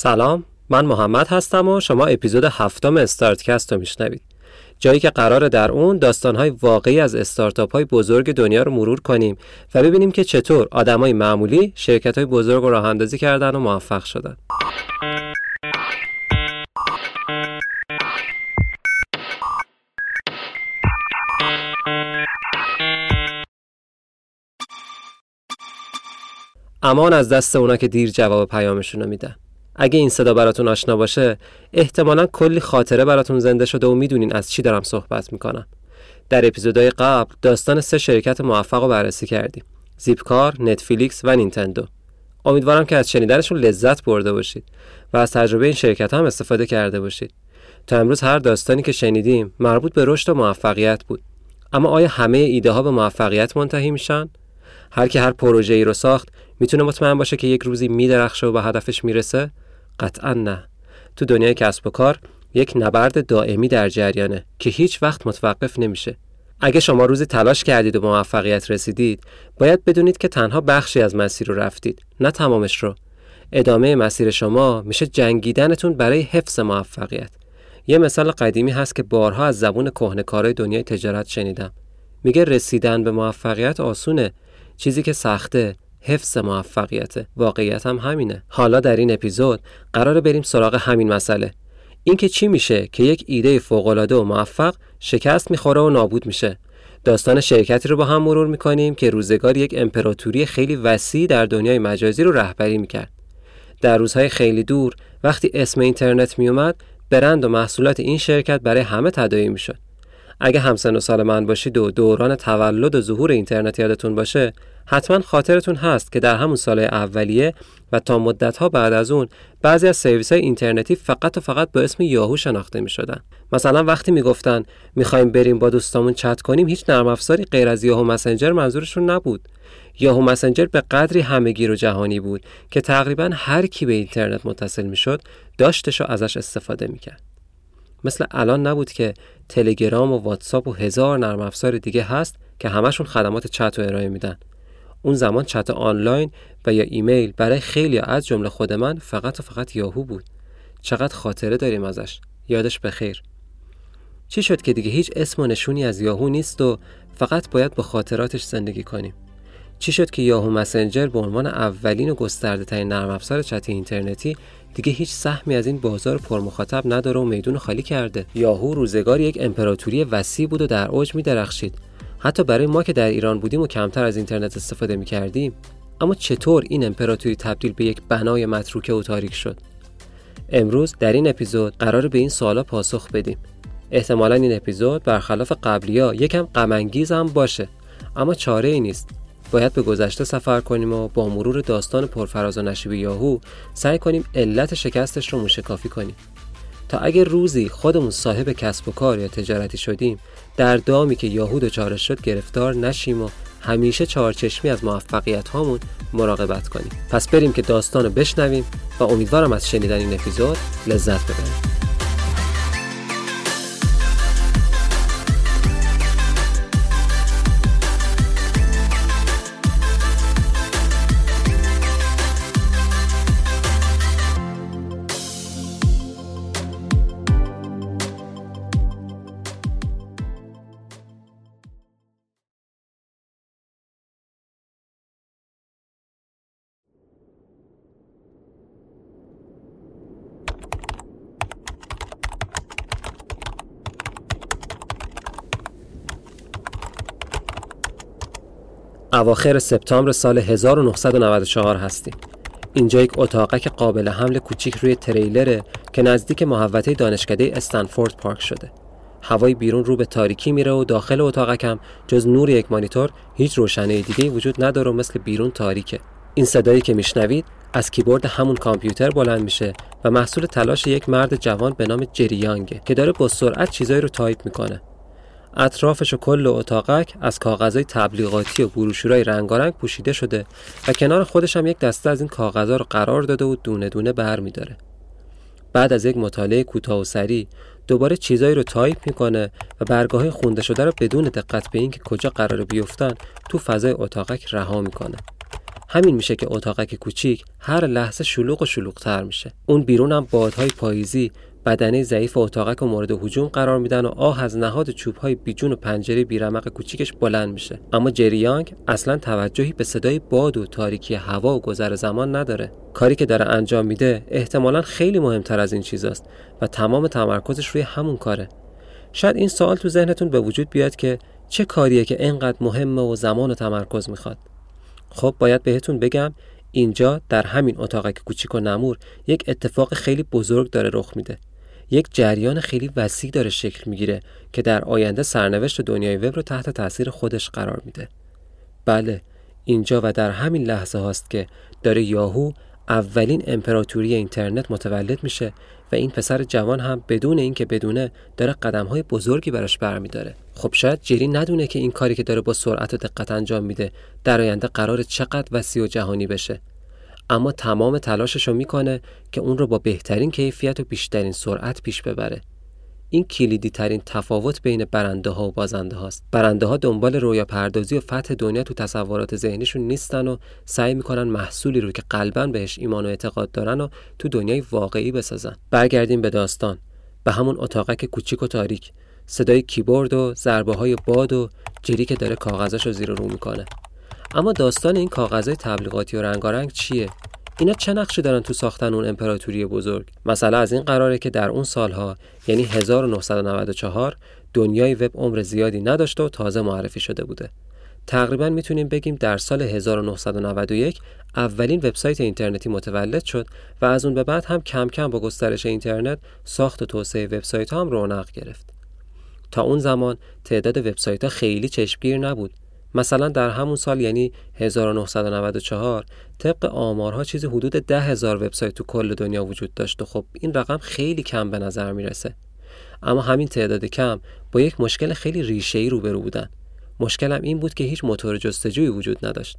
سلام من محمد هستم و شما اپیزود هفتم استارتکست رو میشنوید. جایی که قراره در اون داستانهای واقعی از استارتاپ های بزرگ دنیا رو مرور کنیم و ببینیم که چطور آدمای معمولی شرکت های بزرگ رو راه اندازی کردن و موفق شدن. امان از دست اونا که دیر جواب پیامشون رو میدن. اگه این صدا براتون آشنا باشه احتمالا کلی خاطره براتون زنده شده و می‌دونین از چی دارم صحبت می‌کنم. در اپیزودهای قبل داستان سه شرکت موفق رو بررسی کردیم زیپکار، نتفلیکس و نینتندو. امیدوارم که از شنیدنشون لذت برده باشید و از تجربه این شرکت هم استفاده کرده باشید. تا امروز هر داستانی که شنیدیم مربوط به رشد و موفقیت بود. اما آیا همه ایده ها به موفقیت منتهی میشن؟ هر کی هر پروژه ای رو ساخت می‌تونه مطمئن باشه که یک روزی میدرخشه و به هدفش می‌رسه؟ قطعا نه. تو دنیای کسب و کار یک نبرد دائمی در جریانه که هیچ وقت متوقف نمیشه. اگه شما روزی تلاش کردید و موفقیت رسیدید باید بدونید که تنها بخشی از مسیر رو رفتید نه تمامش رو. ادامه مسیر شما میشه جنگیدنتون برای حفظ موفقیت. یه مثال قدیمی هست که بارها از زبون کهنه دنیای تجارت شنیدم. میگه رسیدن به موفقیت آسونه. چیزی که سخته حفظ موفقیت. واقعیت هم همینه. حالا در این اپیزود قرار بریم سراغ همین مسئله. اینکه چی میشه که یک ایده فوقالعاده و موفق شکست می‌خوره و نابود میشه. داستان شرکتی رو با هم مرور می‌کنیم که روزگار یک امپراتوری خیلی وسیع در دنیای مجازی رو رهبری می‌کرد. در روزهای خیلی دور وقتی اسم اینترنت میومد برند و محصولات این شرکت برای همه تداعی می‌شد. اگه همسن و سال من باشید و دوران تولد و ظهور اینترنت یادتون باشه حتما خاطرتون هست که در همون سال اولیه و تا مدتها بعد از اون بعضی از سرویس های اینترنتی فقط و فقط به اسم یاهو شناخته می شدن. مثلا وقتی می‌گفتن می‌خوایم بریم با دوستامون چت کنیم هیچ نرم افزاری غیر از یاهو مسنجر منظورشون نبود. یاهو مسنجر به قدری همهگیر و جهانی بود که تقریبا هر کی به اینترنت متصل می‌شد داشتش و ازش استفاده می‌کرد. مثل الان نبود که تلگرام و واتساپ و هزار نرم افزار دیگه هست که همشون خدمات چت و ارائه میدن. اون زمان چت آنلاین و یا ایمیل برای خیلی از جمله خود من فقط و فقط یاهو بود. چقدر خاطره داریم ازش. یادش بخیر. چی شد که دیگه هیچ اسم و نشونی از یاهو نیست و فقط باید با خاطراتش زندگی کنیم. چی شد که یاهو مسنجر به عنوان اولین و گسترده ترین نرم افزار چت اینترنتی دیگه هیچ سهمی از این بازار پرمخاطب نداره و میدون خالی کرده. یاهو روزگار یک امپراتوری وسیع بود و در اوج می درخشید حتی برای ما که در ایران بودیم و کمتر از اینترنت استفاده می کردیم اما چطور این امپراتوری تبدیل به یک بنای متروکه و تاریک شد؟ امروز در این اپیزود قرار به این سوالا پاسخ بدیم. احتمالا این اپیزود برخلاف قبلیا یکم غم هم باشه اما چاره ای نیست. باید به گذشته سفر کنیم و با مرور داستان پرفراز و نشیب یاهو سعی کنیم علت شکستش رو موشکافی کنیم. تا اگر روزی خودمون صاحب کسب و کار یا تجارتی شدیم در دامی که یاهو دچارش شد گرفتار نشیم و همیشه چهارچشمی از موفقیت هامون مراقبت کنیم. پس بریم که داستان رو بشنویم و امیدوارم از شنیدن این اپیزود لذت ببریم. اواخر سپتامبر سال 1994 هستیم. اینجا یک اتاقک قابل حمل کوچیک روی تریلره که نزدیک محوطه دانشکده استنفورد پارک شده. هوای بیرون رو به تاریکی میره و داخل اتاقکم جز نور یک مانیتور هیچ روشنی دیگه وجود نداره و مثل بیرون تاریکه. این صدایی که میشنوید از کیبورد همون کامپیوتر بلند میشه و محصول تلاش یک مرد جوان به نام جری یانگه که داره با سرعت چیزایی رو تایپ می‌کنه. اطرافش و کل اتاقک از کاغذهای تبلیغاتی و بروشورای رنگارنگ پوشیده شده و کنار خودش هم یک دسته از این کاغذها رو قرار داده و دونه دونه بر میداره. بعد از یک مطالعه کوتاه و سریع دوباره چیزایی رو تایپ می‌کنه و برگه‌های خونده شده رو بدون دقت به اینکه کجا قرار بیفتن تو فضای اتاقک رها می‌کنه. همین میشه که اتاقک کوچیک هر لحظه شلوغ و شلوغتر میشه اون بیرون هم بادهای پاییزی بدنه ضعیف اتاقک و مورد هجوم قرار میدن و آه از نهاد چوبهای بیجون و پنجره بیرمق کوچیکش بلند میشه. اما جریانگ اصلا توجهی به صدای باد و تاریکی هوا و گذر زمان نداره. کاری که داره انجام میده احتمالا خیلی مهمتر از این چیزاست و تمام تمرکزش روی همون کاره. شاید این سوال تو ذهنتون به وجود بیاد که چه کاریه که اینقدر مهمه و زمان و تمرکز می‌خواد. خب باید بهتون بگم اینجا در همین اتاقک کوچیک و نمور یک اتفاق خیلی بزرگ داره رخ میده. یک جریان خیلی وسیع داره شکل می‌گیره که در آینده سرنوشت دنیای وب رو تحت تاثیر خودش قرار میده. بله اینجا و در همین لحظه هاست که داره یاهو اولین امپراتوری اینترنت متولد میشه و این پسر جوان هم بدون اینکه بدونه داره قدم های بزرگی براش برمیداره. خب شاید جری ندونه که این کاری که داره با سرعت و دقت انجام میده در آینده قرار چقدر وسیع و جهانی بشه. اما تمام تلاشش رو می‌کنه که اون رو با بهترین کیفیت و بیشترین سرعت پیش ببره. این کلیدی ترین تفاوت بین برنده ها و بازنده هاست. برنده ها دنبال رویا پردازی و فتح دنیا تو تصورات ذهنیشون نیستن و سعی می‌کنن محصولی رو که قلبا بهش ایمان و اعتقاد دارن و تو دنیای واقعی بسازن. برگردیم به داستان. به همون اتاقک کوچیک و تاریک. صدای کیبورد و ضربه های باد و جری که داره کاغذش رو زیر رو می‌کنه. اما داستان این کاغذهای تبلیغاتی و رنگارنگ چیه؟ اینا چه نقشی دارن تو ساختن اون امپراتوری بزرگ؟ مثلا از این قراره که در اون سالها یعنی 1994 دنیای وب عمر زیادی نداشته و تازه معرفی شده بوده. تقریبا می‌تونیم بگیم در سال 1991 اولین وبسایت اینترنتی متولد شد و از اون به بعد هم کم کم با گسترش اینترنت ساخت و توسعه وبسایت هم رونق گرفت. تا اون زمان تعداد وبسایت ها خیلی چشمگیر نبود. مثلا در همون سال یعنی 1994 طبق آمارها چیزی حدود ده هزار وبسایت تو کل دنیا وجود داشت و خب این رقم خیلی کم به نظر می‌رسه. اما همین تعداد کم با یک مشکل خیلی ریشه‌ای روبرو بودن. مشکلم این بود که هیچ موتور جستجویی وجود نداشت.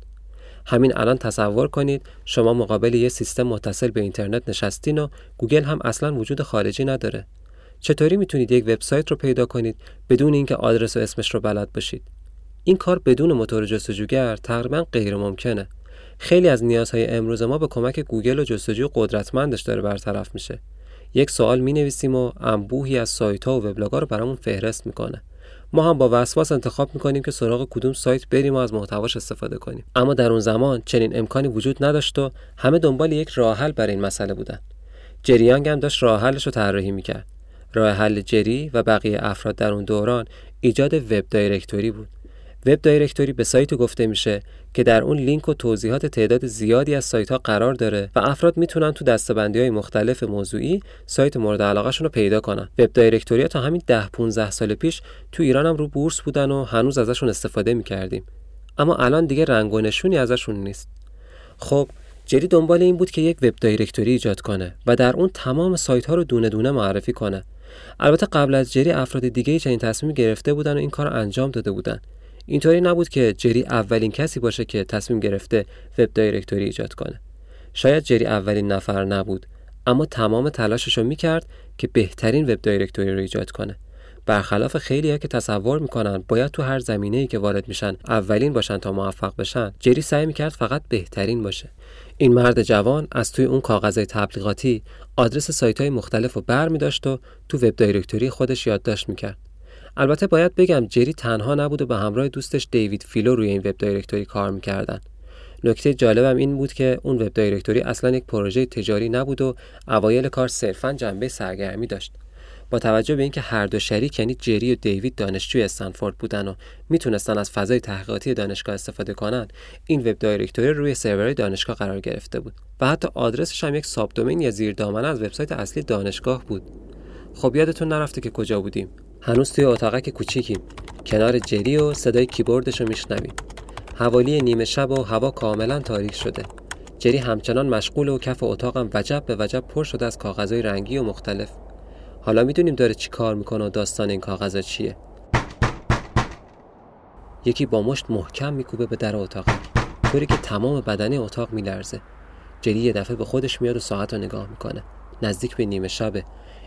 همین الان تصور کنید شما مقابل یه سیستم متصل به اینترنت نشستین و گوگل هم اصلا وجود خارجی نداره. چطوری می‌تونید یک وبسایت رو پیدا کنید بدون اینکه آدرس و اسمش رو بلد باشید؟ این کار بدون موتور جستجوگر تقریبا غیر ممکنه خیلی از نیازهای امروز ما به کمک گوگل و جستجوی قدرتمندش داره برطرف میشه. یک سوال می نویسیم و انبوهی از سایت ها و وبلاگ رو برامون فهرست می‌کنه. ما هم با وسواس انتخاب می‌کنیم که سراغ کدوم سایت بریم و از محتواش استفاده کنیم. اما در اون زمان چنین امکانی وجود نداشت و همه دنبال یک راه حل برای این مسئله بودن. جری یانگ هم داشت راه حلش رو طراحی می‌کرد. راه حل جری و بقیه افراد در اون دوران ایجاد web directory بود. web directory به سایت گفته میشه که در اون لینک و توضیحات تعداد زیادی از سایت ها قرار داره و افراد می‌تونن تو دسته‌بندی های مختلف موضوعی سایت مورد علاقهشون رو پیدا کنن. web directory تا همین 10 15 سال پیش تو ایران هم رو بورس بودن و هنوز ازشون استفاده می‌کردیم. اما الان دیگه رنگ و نشونی ازشون نیست. خب جری دنبال این بود که یک وب دایرکتوری ایجاد کنه و در اون تمام سایت ها رو دونه دونه معرفی کنه. البته قبل از جری افراد دیگه چنین تصمیم گرفته بودن و این کار انجام داده بودن. اینطوری نبود که جری اولین کسی باشه که تصمیم گرفته وب دایرکتوری ایجاد کنه. شاید جری اولین نفر نبود اما تمام تلاشش رو می‌کرد که بهترین وب دایرکتوری رو ایجاد کنه. برخلاف خیلی ها که تصور می‌کنن باید تو هر زمینه ای که وارد میشن اولین باشن تا موفق بشن جری سعی می‌کرد فقط بهترین باشه. این مرد جوان از توی اون کاغذهای تبلیغاتی آدرس سایت های مختلف بر می داشت و تو وب دایرکتوری خودش یادداشت می‌کرد. البته باید بگم جری تنها نبود و به همراه دوستش دیوید فیلو روی این وب دایرکتوری کار می‌کردن. نکته جالبم این بود که اون وب دایرکتوری اصلا یک پروژه تجاری نبود و اوایل کار صرفا جنبه سرگرمی داشت. با توجه به اینکه هر دو شریک یعنی جری و دیوید دانشجوی استنفورد بودن و می‌تونستن از فضای تحقیقاتی دانشگاه استفاده کنن این وب دایرکتوری روی سرورهای دانشگاه قرار گرفته بود و حتی آدرسش هم یک ساب دومین یا زیر دامنه از وبسایت اصلی دانشگاه بود. خب یادتون نرفته که کجا بودیم؟ هنوز توی اتاقک کوچیکیم. کنار جری و صدای کیبوردش رو میشنویم. حوالی نیمه شب و هوا کاملا تاریک شده. جری همچنان مشغول و کف اتاقم وجب به وجب پر شده از کاغذهای رنگی و مختلف. حالا می‌دونیم داره چی کار می‌کنه و داستان این کاغذها چیه. یکی با مشت محکم میکوبه به در اتاق طوری که تمام بدنه اتاق میلرزه. جری یه دفعه به خودش میاد و ساعت رو نگاه می‌کنه. نزدیک به نیمه شبه.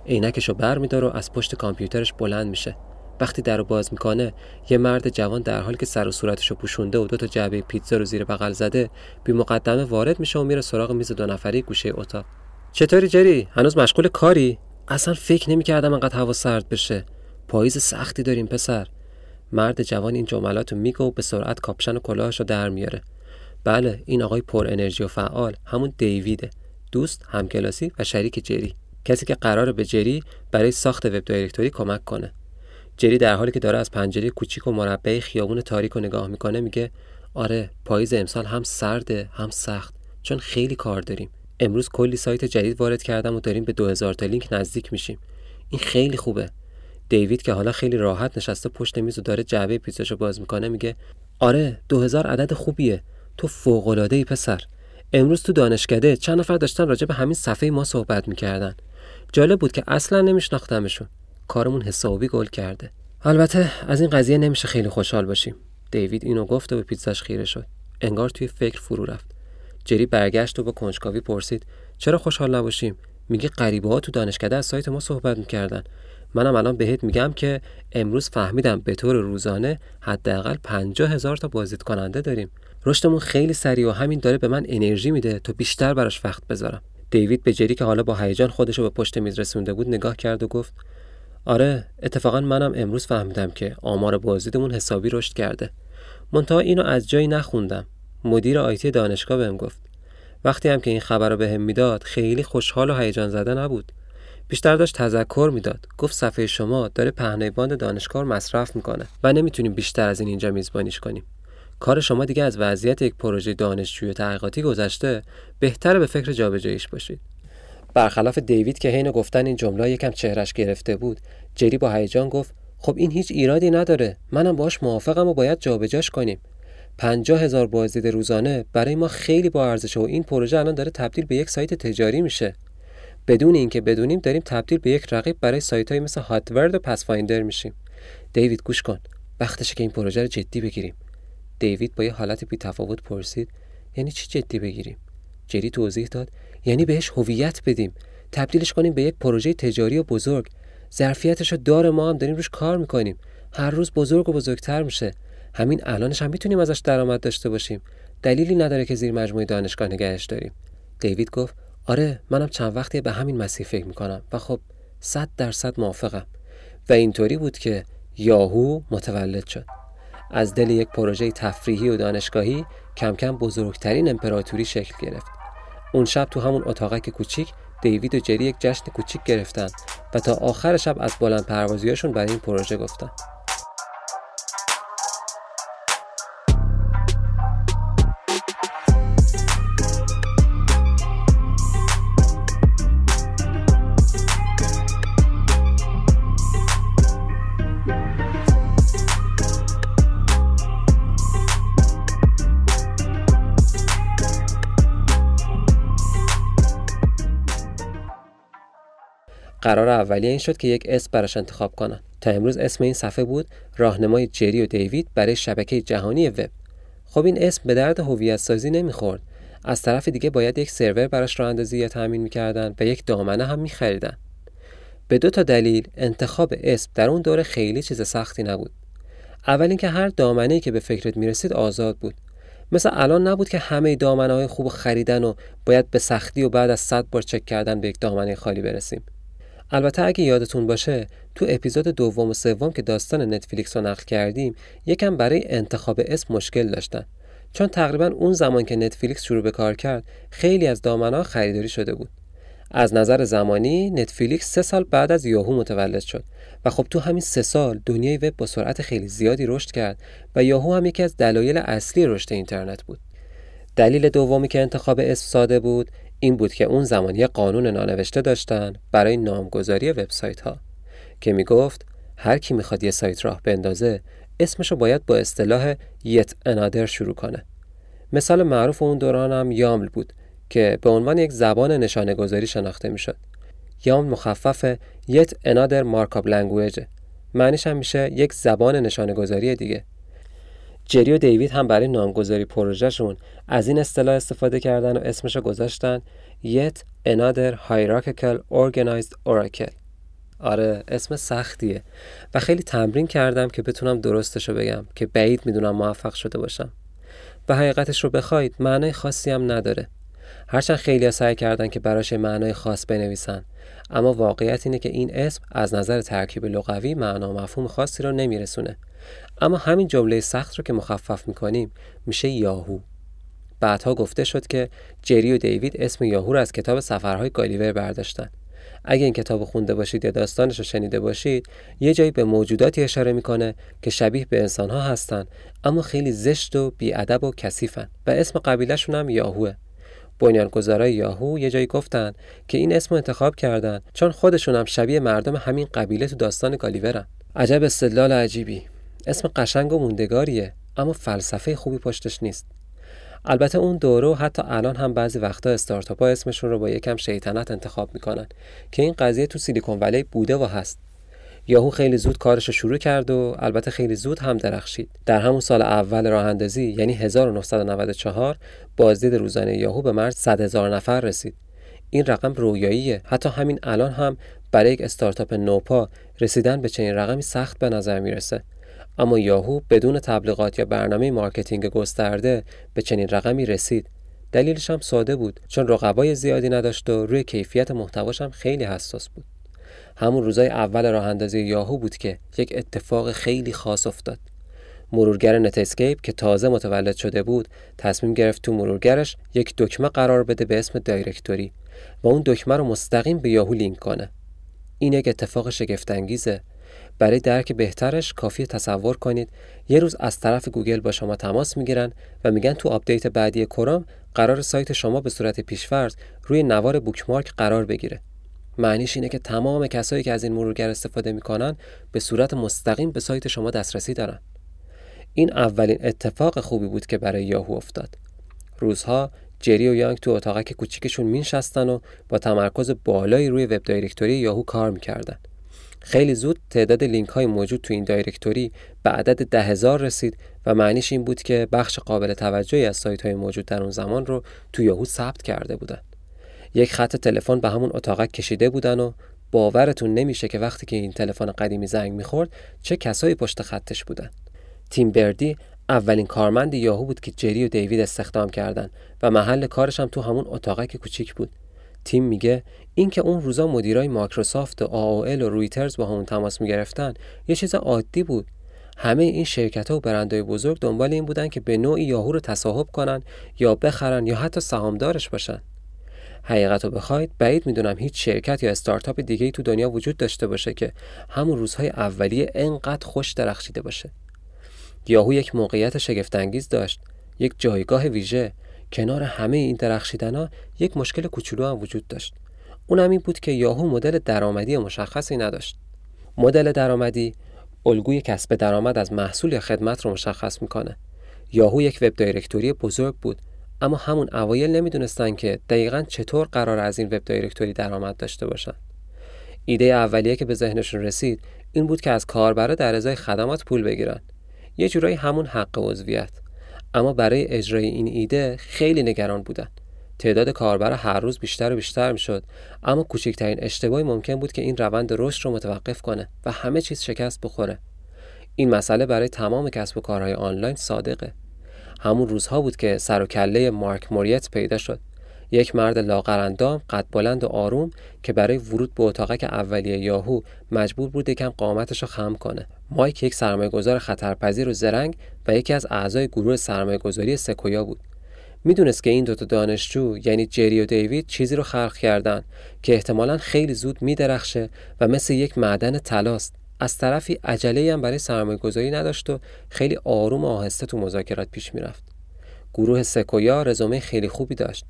عینکش رو بر میداره و از پشت کامپیوترش بلند میشه. وقتی در رو باز می‌کنه یه مرد جوان در حالی که سر و صورتشو پوشونده و دو تا جعبه پیتزا رو زیر بغل زده بی مقدمه وارد میشه و میره سراغ میز دو نفره گوشه اتاق. چطوری جری؟ هنوز مشغول کاری؟ اصلا فکر نمی‌کردم انقدر هوا سرد بشه. پاییز سختی داریم پسر. مرد جوان این جملات رو میگه و به سرعت کاپشن و کلاهش رو در میاره. بله این آقای پر انرژی و فعال همون دیویده. دوست همکلاسی و شریک جری. کسی که قراره به جری برای ساخت web directory کمک کنه. جری در حالی که داره از پنجره کوچیک و مربعی خیابون تاریک رو نگاه می‌کنه میگه آره پاییز امسال هم سرده هم سخت چون خیلی کار داریم. امروز کلی سایت جدید وارد کردم و داریم به 2000 تا لینک نزدیک میشیم. این خیلی خوبه. دیوید که حالا خیلی راحت نشسته پشت میز و داره جعبه پیتزاشو باز می‌کنه میگه آره 2000 عدد خوبیه. تو فوق پسر. امروز تو دانشکده چند نفر داشتن راجع به همین صفحه ما صحبت می‌کردن. جالب بود که اصلا نمیشناختمشون. کارمون حسابی گل کرده. البته از این قضیه نمیشه خیلی خوشحال باشیم. دیوید اینو گفت و به پیتزاش خیره شد. انگار توی فکر فرو رفت. جری برگشت و با کنجکاوی پرسید چرا خوشحال نباشیم؟ میگه غریبه ها تو دانشکده از سایت ما صحبت می‌کردن. منم الان بهت میگم که امروز فهمیدم به طور روزانه حداقل پنجاه هزار تا بازدید کننده داریم. رشدمون خیلی سریع و همین داره به من انرژی میده تا بیشتر براش وقت بذارم. دیوید به جری که حالا با هیجان خودش رو به پشت میز رسونده بود نگاه کرد و گفت آره اتفاقا منم امروز فهمیدم که آمار بازدیدمون حسابی رشد کرده. منتها اینو از جایی نخوندم. مدیر آیتی دانشگاه بهم گفت. وقتی هم که این خبر رو بهم می‌داد خیلی خوشحال و هیجان زده نبود. بیشتر داشت تذکر می‌داد. گفت صفحه شما داره پهنای باند دانشگاه مصرف می‌کنه و نمی‌تونیم بیشتر از این اینجا میزبانیش کنیم. کار شما دیگه از وضعیت یک پروژه دانشجوی تحقیقاتی گذشته بهتره به فکر جابجاییش باشید. برخلاف دیوید که حین گفتن این جمله یکم چهرش گرفته بود جری با هیجان گفت خب این هیچ ایرادی نداره. منم باش موافقم و باید جابجاش کنیم. پنجاه هزار بازدید روزانه برای ما خیلی با ارزشه و این پروژه الان داره تبدیل به یک سایت تجاری میشه. بدون اینکه بدونیم داریم تبدیل به یک رقیب برای سایت های مثل هاتورد و پسفایندر میشیم. دیوید گوش کن. وقتشه که این پروژه رو جدی بگیریم. دیوید با یه حالت بی تفاوت پرسید یعنی چی جدی بگیریم؟ جری توضیح داد یعنی بهش هویت بدیم. تبدیلش کنیم به یک پروژه تجاری و بزرگ. ظرفیتش رو داره ما هم داریم روش کار می‌کنیم. هر روز بزرگ و بزرگتر میشه. همین الانش هم می‌تونیم ازش درآمد داشته باشیم. دلیلی نداره که زیر مجموعه دانشگاه نگهش داریم. دیوید گفت آره منم چند وقتی به همین مسیر فکر می‌کنم. و خب صد درصد موافقم. و اینطوری بود که یاهو متولد شد. از دل یک پروژه تفریحی و دانشگاهی کم کم بزرگترین امپراتوری شکل گرفت. اون شب تو همون اتاقک کوچیک دیوید و جری یک جشن کوچیک گرفتن و تا آخر شب از بلند پروازیاشون برای این پروژه گفتن. قرار اولیه این شد که یک اسم براش انتخاب کنن. تا امروز اسم این صفحه بود راهنمای جری و دیوید برای شبکه جهانی وب. خب این اسم به درد هویت سازی نمی‌خورد. از طرف دیگه باید یک سرور براش راه اندازی یا تامین می‌کردن و یک دامنه هم میخریدن. به دو تا دلیل انتخاب اسم در اون دوره خیلی چیز سختی نبود. اول اینکه هر دامنه‌ای که به فکرت می‌رسید آزاد بود. مثل الان نبود که همه دامنه های خوب خریدن و باید به سختی و بعد از صد بار چک کردن به یک دامنه خالی برسیم. البته اگه یادتون باشه تو اپیزود دوم و سوم که داستان نتفلیکس رو نقل کردیم یکم برای انتخاب اسم مشکل داشتن. چون تقریبا اون زمان که نتفلیکس شروع به کار کرد خیلی از دامنها خریداری شده بود. از نظر زمانی نتفلیکس سه سال بعد از یاهو متولد شد و خب تو همین سه سال دنیای وب با سرعت خیلی زیادی رشد کرد و یاهو هم یکی از دلایل اصلی رشد اینترنت بود. دلیل دومی که انتخاب اسم ساده بود این بود که اون زمان یه قانون نانوشته داشتن برای نامگذاری وبسایت ها که می‌گفت هر کی می‌خواد یه سایت راه بندازه اسمشو باید با اصطلاح یت انادر شروع کنه. مثال معروف اون دوران هم یامل بود که به عنوان یک زبان نشانه گذاری شناخته می‌شد. یامل مخفف یت انادر مارکاب لنگویج معنیش هم میشه یک زبان نشانه گذاری دیگه. جری و دیوید هم برای نامگذاری پروژهشون از این اصطلاح استفاده کردن و اسمشو گذاشتن. Yet Another Hierarchical Organized Oracle. آره اسم سختیه. و خیلی تمرین کردم که بتونم درستشو بگم که بعید می‌دونم موفق شده باشم. به حقیقتش رو بخواید معنای خاصی هم نداره. هرچند خیلی سعی کردن که براش معنای خاص بنویسن اما واقعیت اینه که این اسم از نظر ترکیب لغوی معنا مفهوم خاصی رو نمیرسونه. اما همین جمله سخت رو که مخفف می‌کنیم میشه یاهو. بعدها گفته شد که جری و دیوید اسم یاهو رو از کتاب سفرهای گالیور برداشتن. اگه این کتاب خونده باشید یا داستانش رو شنیده باشید یه جایی به موجوداتی اشاره می‌کنه که شبیه به انسانها هستن اما خیلی زشت و بیادب و کثیفن و اسم قبیلهشون هم یاهوه. بنیانگذارای یاهو یه جایی گفتن که این اسم انتخاب کردن چون خودشون هم شبیه مردم همین قبیله تو داستان گالیورن. عجب استدلال عجیبی. اسم قشنگ و موندگاریه اما فلسفه خوبی پشتش نیست. البته اون دوره و حتی الان هم بعضی وقتا استارتاپ ها اسمشون رو با یکم شیطنت انتخاب می‌کنن که این قضیه تو سیلیکون ولی بوده و هست. یاهو خیلی زود کارش رو شروع کرد و البته خیلی زود هم درخشید. در همون سال اول راه اندازی یعنی 1994 بازدید روزانه یاهو به مرز 100 هزار نفر رسید. این رقم رویاییه. حتی همین الان هم برای یک استارتاپ نوپا رسیدن به چنین رقمی سخت به نظر می‌رسه. اما یاهو بدون تبلیغات یا برنامه marketing گسترده به چنین رقمی رسید. دلیلش هم ساده بود چون رقبای زیادی نداشت و روی کیفیت محتواش هم خیلی حساس بود. همون روزای اول راه اندازی یاهو بود که یک اتفاق خیلی خاص افتاد. مرورگر نت اسکیپ که تازه متولد شده بود تصمیم گرفت تو مرورگرش یک دکمه قرار بده به اسم directory و اون دکمه رو مستقیم به یاهو لینک کنه. این یک اتفاق شگفت‌انگیزه. برای درک بهترش کافیه تصور کنید. یه روز از طرف گوگل با شما تماس می‌گیرن و میگن تو آپدیت بعدی کروم قراره سایت شما به صورت پیشفرض روی نوار bookmark قرار بگیره. معنیش اینه که تمام کسایی که از این مرورگر استفاده می‌کنن به صورت مستقیم به سایت شما دسترسی دارن. این اولین اتفاق خوبی بود که برای یاهو افتاد. روزها جری و یانگ تو اتاقک کوچیکشون مینشستن و با تمرکز بالایی روی وب دایرکتوری یاهو کار می‌کردن. خیلی زود تعداد لینک های موجود تو این دایرکتوری به عدد ده هزار رسید و معنیش این بود که بخش قابل توجهی از سایت های موجود در اون زمان رو تو یاهو ثبت کرده بودن. یک خط تلفن به همون اتاقک کشیده بودن و باورتون نمیشه که وقتی که این تلفن قدیمی زنگ می‌خورد چه کسایی پشت خطش بودن. تیم بردی اولین کارمند یاهو بود که جری و دیوید استخدام کردن و محل کارش هم تو همون اتاقک کوچیک بود. تیم میگه اینکه اون روزا مدیرای مایکروسافت و AOL و رویترز با همون تماس می‌گرفتن یه چیز عادی بود. همه این شرکت ها و برندهای بزرگ دنبال این بودن که به نوعی یاهو رو تصاحب کنن یا بخرن یا حتی سهامدارش باشن. حقیقت رو بخواید بعید می‌دونم هیچ شرکت یا استارتاپ دیگه تو دنیا وجود داشته باشه که همون روزهای اولیه انقدر خوش درخشیده باشه. یاهو یک موقعیت شگفتانگیز داشت یک جایگاه ویژه. کنار همه این درخشیدن یک مشکل کوچولو هم وجود داشت. اون هم این بود که یاهو مدل درآمدی مشخصی نداشت. مدل درآمدی الگوی کسب درآمد از محصول یا خدمت رو مشخص می‌کنه. یاهو یک وب دایرکتوری بزرگ بود اما همون اوایل نمی‌دونستن که دقیقا چطور قرار از این وب دایرکتوری درآمد داشته باشن. ایده اولیه که به ذهنشون رسید این بود که از کاربرا در ازای خدمات پول بگیرن. یه جورایی همون حق عضویت. اما برای اجرای این ایده خیلی نگران بودن. تعداد کاربر هر روز بیشتر و بیشتر می‌شد. اما کوچکترین اشتباهی ممکن بود که این روند رشد رو متوقف کنه و همه چیز شکست بخوره. این مسئله برای تمام کسب و کارهای آنلاین صادقه. همون روزها بود که سر و کله مارک موریت پیدا شد. یک مرد لاغرندام قد بلند و آروم که برای ورود به اتاقک اولیه یاهو مجبور بود یکم قامتش رو خم کنه مایک یک سرمایه‌گذار خطرپذیر و زرنگ و یکی از اعضای گروه سرمایه‌گذاری سکویا بود می‌دونست که این دوتا دانشجو یعنی جری و دیوید چیزی رو خلق کردن که احتمالا خیلی زود میدرخشه و مثل یک معدن تلاست از طرفی عجله هم برای سرمایه گذاری نداشت و خیلی آروم و آهسته تو مذاکرات پیش می‌رفت. گروه سکویا رزومه خیلی خوبی داشت.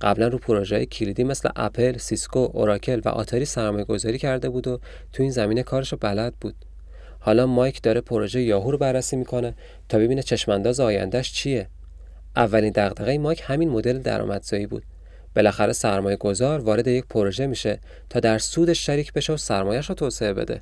قبلا رو پروژه کلیدی مثل اپل، سیسکو، اوراکل و آتاری سرمایه گذاری کرده بود و تو این زمینه کارشو بلد بود. حالا مایک داره پروژه یاهو رو بررسی می‌کنه تا ببینه چشم‌انداز آینده‌ش چیه. اولین دغدغه مایک همین مدل درآمدزایی بود. بالاخره سرمایه گذار وارد یک پروژه میشه تا در سودش شریک بشه و سرمایهش رو توسعه بده.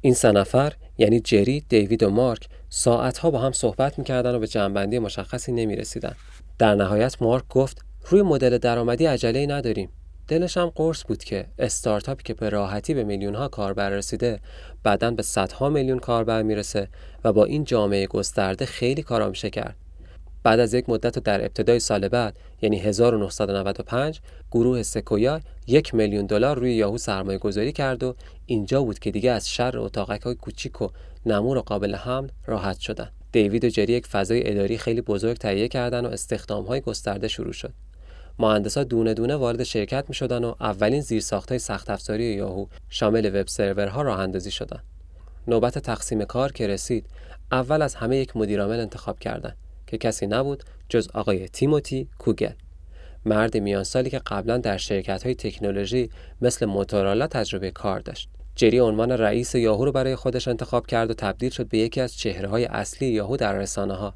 این سه نفر یعنی جری، دیوید و مارک ساعتها با هم صحبت می‌کردن و به جنبندی مشخصی نمی‌رسیدن. در نهایت مارک گفت روی مدل درآمدی عجله نداریم. دلش هم قرص بود که استارتاپی که به راحتی به میلیون ها کاربر رسیده بعدا به صدها میلیون کاربر می‌رسه و با این جامعه گسترده خیلی کارا میشه کرد. بعد از یک مدت در ابتدای سال بعد یعنی 1995 گروه سکویا یک میلیون دلار روی یاهو سرمایه گذاری کرد و اینجا بود که دیگه از شر اتاقک های کوچیک و نمور و قابل حمل راحت شدن. دیوید و جری یک فضای اداری خیلی بزرگ تهیه کردن و استخدام های گسترده شروع شد. مهندسا دونه دونه وارد شرکت می شدن و اولین زیرساخت های سخت افزاری یاهو شامل وب سرورها راه اندازی شدن. نوبت تقسیم کار که رسید اول از همه یک مدیرعامل انتخاب کردند که کسی نبود جز آقای تیموتی کوگل. مرد میان سالی که قبلا در شرکت های تکنولوژی مثل موتورالا تجربه کار داشت. جری عنوان رئیس یاهو رو برای خودش انتخاب کرد و تبدیل شد به یکی از چهره های اصلی یاهو در رسانه ها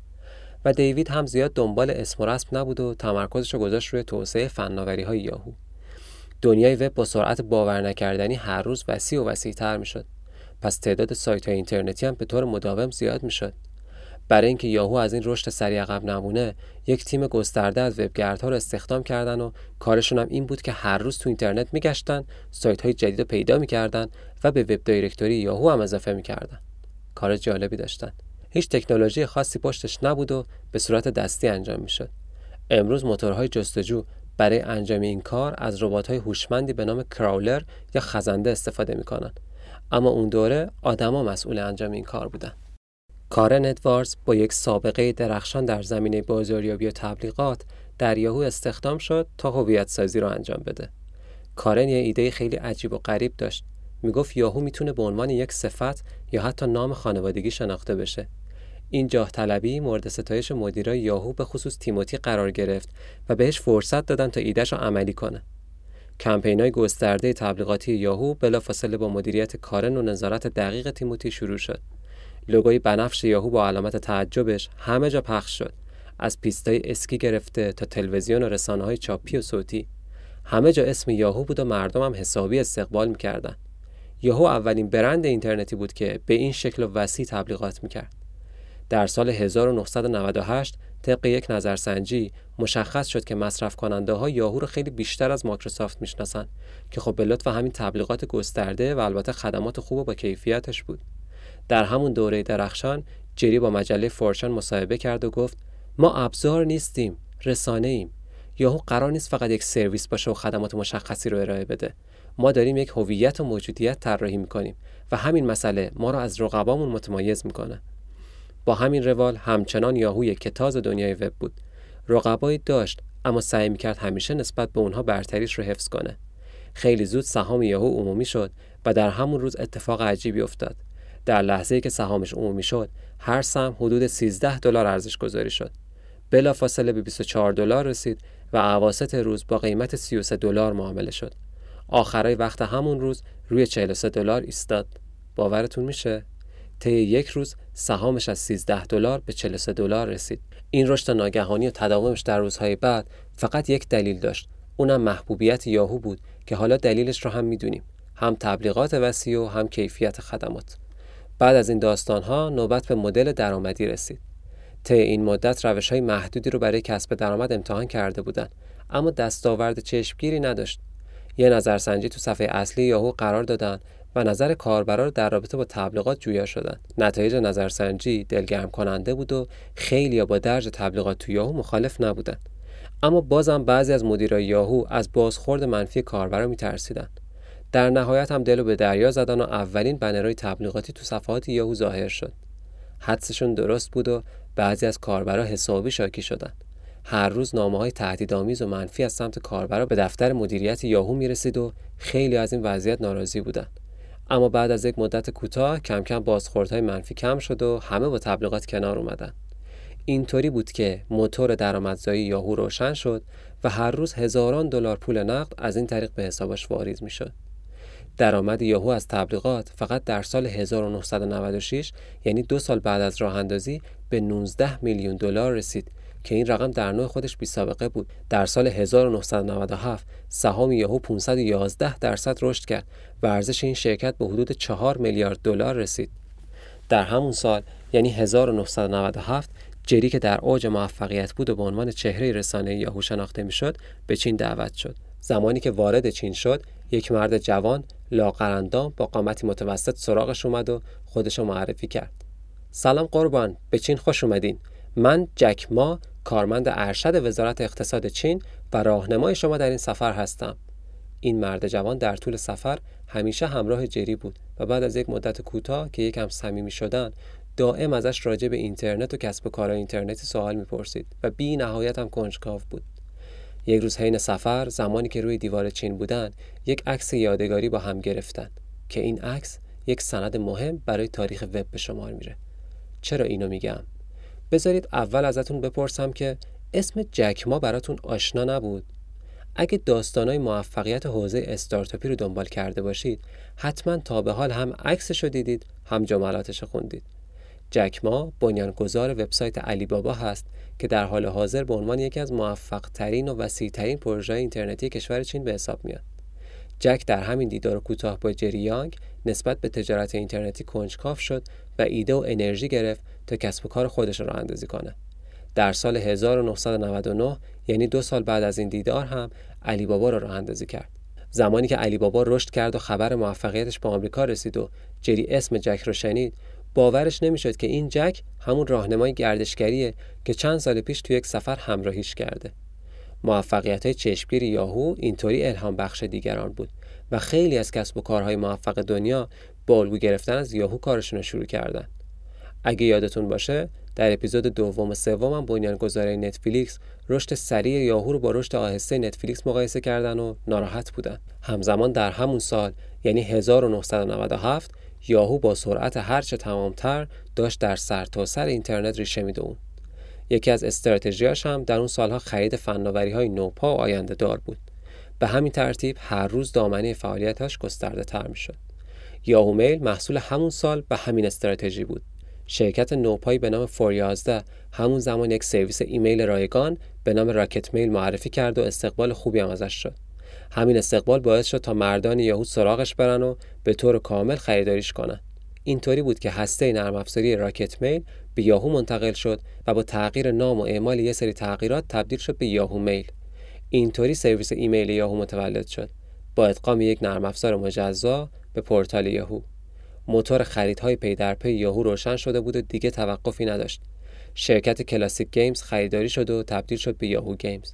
دیوید هم زیاد دنبال اسم و رسم نبود و تمرکزش رو گذاشت روی توسعه فناوری های یاهو. دنیای وب با سرعت باور نکردنی هر روز وسیع و وسیعتر می‌شد. پس تعداد سایت های اینترنتی هم به طور مداوم زیاد می‌شد. برای اینکه یاهو از این رشد سریع عقب نمونه یک تیم گسترده از وبگردها رو استخدام کردن و کارشون هم این بود که هر روز تو اینترنت میگشتن سایت های جدید رو پیدا می‌کردن و به وب دایرکتوری یاهو هم اضافه می‌کردن. کار جالبی داشتن. هیچ تکنولوژی خاصی پشتش نبود و به صورت دستی انجام می‌شد امروز موتورهای جستجو برای انجام این کار از ربات‌های هوشمندی به نام کراولر یا خزنده استفاده می‌کنن اما اون دوره آدما مسئول انجام این کار بودن کارن ادوارز با یک سابقه درخشان در زمینه بازاریابی و تبلیغات در یاهو استخدام شد تا هویت سازی را انجام بده. کارن یه ایده خیلی عجیب و غریب داشت. می‌گفت یاهو می‌تونه به عنوان یک صفت یا حتی نام خانوادگی شناخته بشه. این جاه طلبی مورد ستایش مدیرای یاهو به خصوص تیموتی قرار گرفت و بهش فرصت دادن تا ایدهش رو عملی کنه. کمپین های گسترده تبلیغاتی یاهو بلافاصله با مدیریت کارن و نظارت دقیق تیموتی شروع شد. لوگوی بنفش یاهو با علامت تعجبش همه جا پخش شد از پیستای اسکی گرفته تا تلویزیون و رسانه های چاپی و صوتی همه جا اسم یاهو بود و مردم هم حسابی استقبال می‌کردن یاهو اولین برند اینترنتی بود که به این شکل وسیع تبلیغات می‌کرد در سال 1998 طبق یک نظرسنجی مشخص شد که مصرف کننده ها یاهو رو خیلی بیشتر از مایکروسافت می‌شناسن که خب به لطف همین تبلیغات گسترده و البته خدمات خوب و با کیفیتش بود. در همون دوره درخشان جری با مجله فورچان مصاحبه کرد و گفت ما ابزار نیستیم رسانه ایم یاهو قرار نیست فقط یک سرویس باشه و خدمات مشخصی رو ارائه بده. ما داریم یک هویت و موجودیت طراحی می‌کنیم و همین مسئله ما رو از رقبامون متمایز می‌کنه. با همین روال همچنان یاهو یک کتاز دنیای وب بود. رقبایی داشت اما سعی می‌کرد همیشه نسبت به اونها برتریش رو حفظ کنه. خیلی زود سهام یاهو عمومی شد و در همون روز اتفاق عجیبی افتاد. در لحظه که سهامش عمومی شد هر سهم حدود 13 دلار ارزش گذاری شد. بلافاصله به 24 دلار رسید و اواسط روز با قیمت 33 دلار معامله شد. آخرای وقت همون روز روی 43 دلار ایستاد. باورتون میشه؟ طی یک روز سهامش از 13 دلار به 43 دلار رسید. این رشد ناگهانی و تداومش در روزهای بعد فقط یک دلیل داشت. اونم محبوبیت یاهو بود که حالا دلیلش رو هم می‌دونیم. هم تبلیغات وسیع و هم کیفیت خدمات. بعد از این داستان ها نوبت به مدل درآمدی رسید. طی این مدت روش های محدودی رو برای کسب درآمد امتحان کرده بودند اما دستاورد چشمگیری نداشت. یه نظرسنجی تو صفحه اصلی یاهو قرار دادن و نظر کاربرا در رابطه با تبلیغات جویا شدن. نتایج نظرسنجی دلگرم کننده بود و خیلی با درج تبلیغات تو یاهو مخالف نبودند. اما بازم بعضی از مدیرای یاهو از بازخورد منفی کاربرا میترسیدند. در نهایت هم دلو به دریا زدن و اولین بنرهای تبلیغاتی تو صفحات یاهو ظاهر شد حدسشون درست بود و بعضی از کاربرا حسابی شاکی شدن هر روز نامه های تهدیدآمیز و منفی از سمت کاربرا به دفتر مدیریت یاهو می‌رسید و خیلی از این وضعیت ناراضی بودند اما بعد از یک مدت کوتاه کم کم بازخوردهای منفی کم شد و همه با تبلیغات کنار اومدن. اینطوری بود که موتور درآمدزایی یاهو روشن شد و هر روز هزاران دلار پول نقد از این طریق به حسابش واریز می‌شد. درآمد یاهو از تبلیغات فقط در سال 1996 یعنی دو سال بعد از راه اندازی به 19 میلیون دلار رسید که این رقم در نوع خودش بی سابقه بود. در سال 1997 سهام یاهو 511 درصد رشد کرد و ارزش این شرکت به حدود 4 میلیارد دلار رسید. در همون سال یعنی 1997 جری که در اوج موفقیت بود و به عنوان چهره رسانه یاهو شناخته می‌شد به چین دعوت شد. زمانی که وارد چین شد یک مرد جوان لاغرندام با قامتی متوسط سراغش اومد و خودشو معرفی کرد. سلام قربان به چین خوش اومدین. من جک ما کارمند ارشد وزارت اقتصاد چین و راهنمای شما در این سفر هستم. این مرد جوان در طول سفر همیشه همراه جری بود و بعد از یک مدت کوتاه که یکم صمیمی شدن دائم ازش راجع به اینترنت و کسب و کارهای اینترنتی سوال می‌پرسید و بی نهایت هم کنجکاو بود. یک روز حین سفر زمانی که روی دیوار چین بودن یک عکس یادگاری با هم گرفتن که این عکس یک سند مهم برای تاریخ وب به شمار میره. چرا اینو میگم؟ بذارید اول ازتون بپرسم که اسم جکما براتون آشنا نبود اگه داستانای موفقیت حوزه استارتاپی رو دنبال کرده باشید حتما تا به حال هم عکسش رو دیدید هم جملاتش رو خوندید جکما بنیانگذار وبسایت علی بابا هست که در حال حاضر به عنوان یکی از موفق ترین و وسیع ترین پروژه اینترنتی کشور چین به حساب میاد. جک در همین دیدار کوتاه با جری یانگ نسبت به تجارت اینترنتی کنجکاو شد و ایده و انرژی گرفت تا کسب و کار خودش را اندازی کنه. در سال 1999 یعنی دو سال بعد از این دیدار هم علی بابا را راه اندازی کرد. زمانی که علی بابا رشد کرد و خبر موفقیتش به آمریکا رسید و جری اسم جک رو شنید باورش نمی‌شد که این جک همون راهنمای گردشگریه که چند سال پیش تو یک سفر همراهیش کرده. موفقیت های چشمگیر یاهو اینطوری الهام بخش دیگران بود و خیلی از کسب و کارهای موفق دنیا با الگو گرفتن از یاهو کارشون رو شروع کردن. اگه یادتون باشه در اپیزود دوم و سوم بنیانگذار نتفلیکس رشد سریع یاهو رو با رشد آهسته نتفلیکس مقایسه کردن و ناراحت بودن. همزمان در همون سال یعنی 1997 یاهو با سرعت هرچه تمامتر داشت در سرتاسر سر اینترنت ریشه میدون. یکی از استراتژیاش هم در اون سالها خرید فناوری های نوپا و آینده دار بود. به همین ترتیب هر روز دامنه فعالیتاش گسترده تر می. یاهو میل محصول همون سال و همین استراتژی بود. شرکت نوپایی به نام فور یازده. همون زمان یک سرویس ایمیل رایگان به نام راکت میل معرفی کرد و استقبال خوبی هم ازش شد. همین استقبال باعث شد تا مردان یاهو سراغش برن و به طور کامل خریداریش کنن. اینطوری بود که هسته نرم افزاری راکت میل به یاهو منتقل شد و با تغییر نام و اعمال یه سری تغییرات تبدیل شد به یاهو میل. اینطوری سرویس ایمیل یاهو متولد شد. با ادغام یک نرم افزار مجزا به پورتال یاهو. موتور خریدهای پی در پی یاهو روشن شده بود و دیگه توقفی نداشت. شرکت کلاسیک گیمز خریداری شد و تبدیل شد به یاهو گیمز.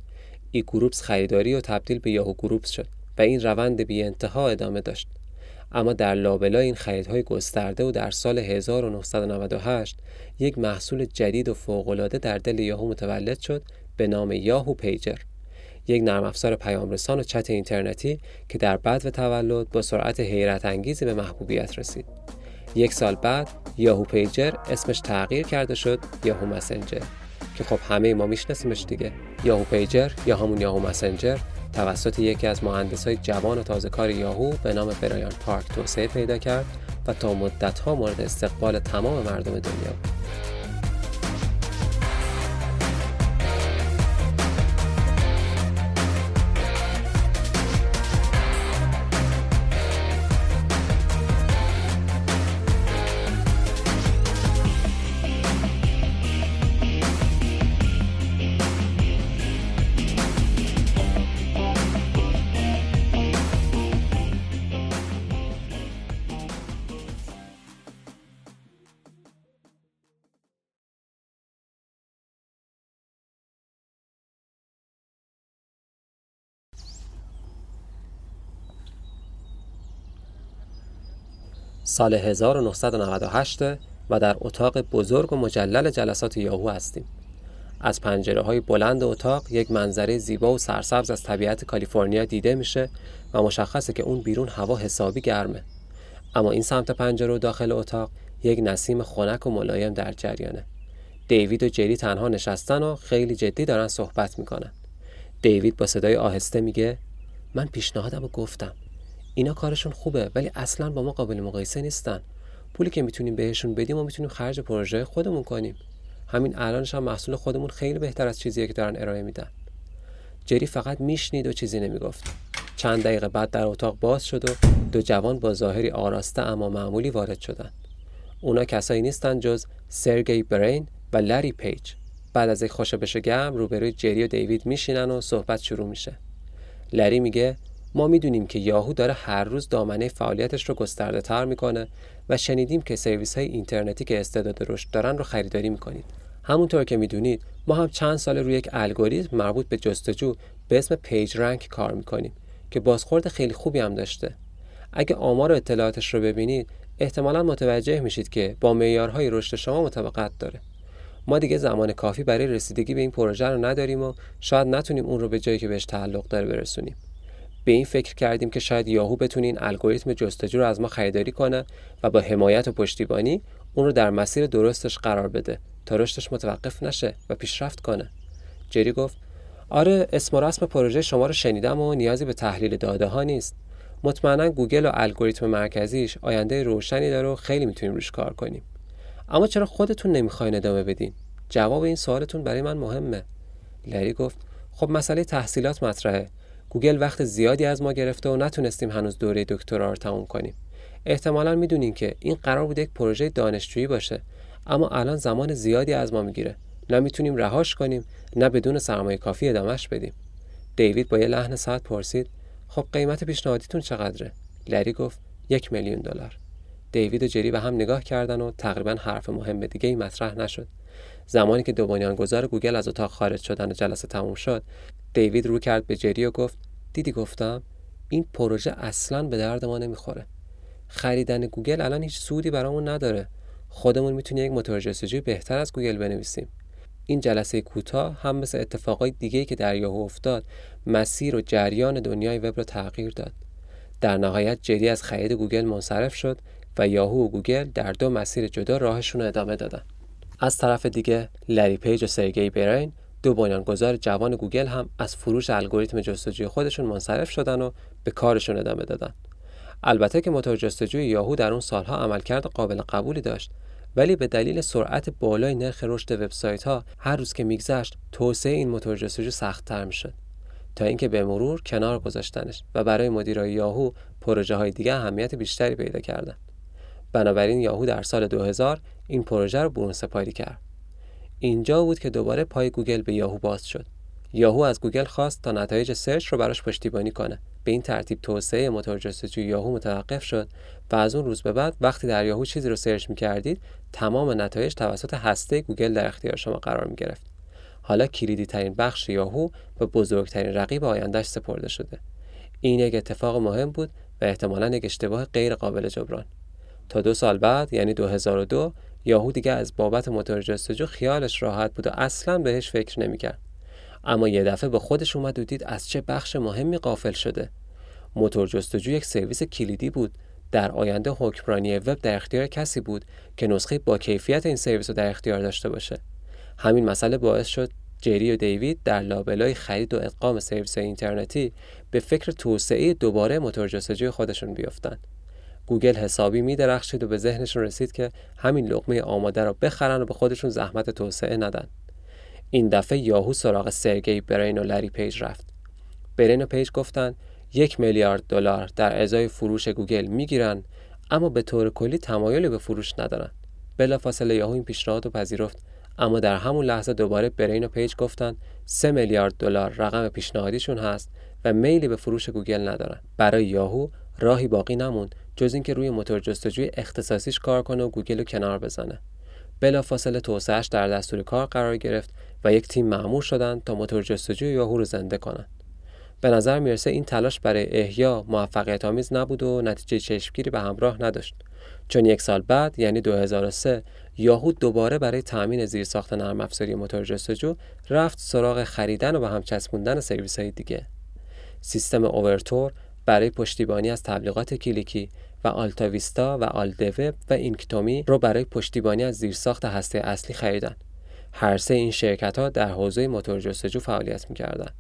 ای گروپس خریداری و تبدیل به یاهو گروپس شد و این روند بی انتها ادامه داشت. اما در لابلای این خریدهای گسترده و در سال 1998 یک محصول جدید و فوق‌العاده در دل یاهو متولد شد به نام یاهو پیجر. یک نرم افزار پیامرسان و چت اینترنتی که در بعد و تولد با سرعت حیرت انگیزی به محبوبیت رسید. یک سال بعد یاهو پیجر اسمش تغییر کرده شد یاهو مسنجر که خب همه ما میشناسیمش دیگه. یاهو پیجر یا همون یاهو مسنجر توسط یکی از های جوان و تازه کار یاهو به نام برایان پارک توسعه پیدا کرد و تا مدتها مورد استقبال تمام مردم دنیا بود. سال 1998 و در اتاق بزرگ و مجلل جلسات یاهو هستیم. از پنجره های بلند اتاق یک منظره زیبا و سرسبز از طبیعت کالیفرنیا دیده میشه و مشخصه که اون بیرون هوا حسابی گرمه. اما این سمت پنجره و داخل اتاق یک نسیم خنک و ملایم در جریانه. دیوید و جری تنها نشستن و خیلی جدی دارن صحبت می‌کنن. دیوید با صدای آهسته میگه من پیشنهادم رو گفتم. اینا کارشون خوبه ولی اصلا با ما قابل مقایسه نیستن. پولی که می‌تونیم بهشون بدیم و می‌تونیم خرج پروژه خودمون کنیم. همین الانش هم محصول خودمون خیلی بهتر از چیزیه که دارن ارائه میدن. جری فقط میشنید و چیزی نمی‌گفت. چند دقیقه بعد در اتاق باز شد و دو جوان با ظاهری آراسته اما معمولی وارد شدن. اونا کسایی نیستن جز سرگی برین و لری پیج. بعد از یک خوشبش گرم روبروی جری و دیوید میشینن و صحبت شروع میشه. لری میگه ما می‌دونیم که یاهو داره هر روز دامنه فعالیتش رو گسترده تر می‌کنه و شنیدیم که سرویس های اینترنتی که استعداد رشد دارن رو خریداری می‌کنید. همونطور که می‌دونید ما هم چند سال روی یک الگوریتم مربوط به جستجو به اسم PageRank کار می‌کنیم که بازخورد خیلی خوبی هم داشته. اگه آمار و اطلاعاتش رو ببینید احتمالا متوجه میشید که با معیارهای رشد شما مطابقت داره. ما دیگه زمان کافی برای رسیدگی به این پروژه رو نداریم و شاید نتونیم اون رو به جایی که بهش تعلق داره برسونیم. به این فکر کردیم که شاید یاهو بتونه الگوریتم جستجو رو از ما خریداری کنه و با حمایت و پشتیبانی اون رو در مسیر درستش قرار بده تا رشدش متوقف نشه و پیشرفت کنه. جری گفت آره اسم و رسم پروژه شما رو شنیدم و نیازی به تحلیل داده ها نیست. مطمئنا گوگل و الگوریتم مرکزیش آینده روشنی داره و خیلی می‌تونیم روش کار کنیم. اما چرا خودتون نمی‌خواین ادامه بدین؟ جواب این سوالتون برای من مهمه. لری گفت خب مسئله تحصیلات مطرحه. گوگل وقت زیادی از ما گرفته و نتونستیم هنوز دوره دکترا رو تموم کنیم. احتمالا می‌دونین که این قرار بوده یک پروژه دانشجویی باشه اما الان زمان زیادی از ما می‌گیره. نه می‌تونیم رهاش کنیم نه بدون سرمایه کافی ادامش بدیم. دیوید با یه لحن ساده پرسید خب قیمت پیشنهادیتون چقدره؟ لری گفت یک میلیون دلار. دیوید و جری به هم نگاه کردن و تقریبا حرف مهم دیگه ای مطرح نشد. زمانی که دو بنیانگذار گوگل از اتاق خارج شدن و جلسه تموم شد، دیوید رو کرد به جری و گفت: دیدی گفتم این پروژه اصلا به درد ما نمی‌خوره. خریدن گوگل الان هیچ سودی برامون نداره. خودمون می‌تونیم یک موتور جستجوی بهتر از گوگل بنویسیم. این جلسه کوتاه هم مثل اتفاقای دیگه که در یاهو افتاد مسیر و جریان دنیای وب رو تغییر داد. در نهایت جری از خرید گوگل منصرف شد و یاهو و گوگل در دو مسیر جدا راهشون رو ادامه دادن. از طرف دیگه لری پیج و سرگی برین دو بنیانگذار جوان گوگل هم از فروش الگوریتم جستجوی خودشون منصرف شدن و به کارشون ادامه دادن. البته که موتور جستجوی یاهو در اون سالها عملکرد قابل قبولی داشت ولی به دلیل سرعت بالای نرخ رشد وبسایت ها هر روز که میگذشت توسعه این موتور جستجو سختتر می‌شد تا اینکه به مرور کنار گذاشتنش و برای مدیرای یاهو پروژه های دیگه اهمیت بیشتری پیدا کردند. بنابراین یاهو در سال 2000 این پروژه رو برون سپاری کرد. اینجا بود که دوباره پای گوگل به یاهو باز شد. یاهو از گوگل خواست تا نتایج search رو براش پشتیبانی کنه. به این ترتیب توسعه موتور جستجوی یاهو متوقف شد و از اون روز به بعد وقتی در یاهو چیزی رو search می‌کردید تمام نتایج توسط هسته گوگل در اختیار شما قرار می گرفت. حالا کلیدی ترین بخش یاهو به بزرگترین رقیب آیندهش سپرده شده. این یک اتفاق مهم بود و احتمالا یک اشتباه غیر قابل جبران. تا دو سال بعد یعنی 2002 یاهو دیگه از بابت موتور جستجو خیالش راحت بود و اصلا بهش فکر نمی‌کرد. اما یه دفعه به خودش اومد و دید از چه بخش مهمی قافل شده. موتور جستجو یک سرویس کلیدی بود در آینده حکمرانی وب در اختیار کسی بود که نسخه با کیفیت این سرویس رو در اختیار داشته باشه. همین مسئله باعث شد جری و دیوید در لابلای خرید و ادغام سرویس اینترنتی به فکر توسعه دوباره موتور جستجوی خودشون بیفتن. گوگل حسابی می درخشید و به ذهنشون رسید که همین لقمه آماده را بخرن و به خودشون زحمت توسعه ندن. این دفعه یاهو سراغ سرگی برین و لری پیج رفت. برین و پیج گفتن یک میلیارد دلار در ازای فروش گوگل می‌گیرن اما به طور کلی تمایلی به فروش ندارن. بلافاصله یاهو این پیشنهاد رو پذیرفت اما در همون لحظه دوباره برین و پیج گفتن 3 میلیارد دلار رقم پیشنهادیشون هست و میلی به فروش گوگل ندارن. برای یاهو راهی باقی نموند جز اینکه روی موتور جستجوی اختصاصیش کار کنه و گوگل رو کنار بزنه. بلافاصله توسعهش در دستور کار قرار گرفت و یک تیم مأمور شدند تا موتور جستجوی یاهو رو زنده کنند. به نظر می‌رسه این تلاش برای احیا موفقیت آمیز نبود و نتیجه چشمگیری به همراه نداشت چون یک سال بعد یعنی 2003 یاهو دوباره برای تامین زیرساخت نرم افزاری موتور جستجو رفت سراغ خریدن و به هم چسبوندن سرویس های دیگه سیستم اوورتور برای پشتیبانی از تبلیغات کلیکی و آلتاویستا و آلدوب و اینکتومی رو برای پشتیبانی از زیرساخت هسته اصلی خریدن هر سه این شرکت ها در حوزه موتور جستجو فعالیت می‌کردند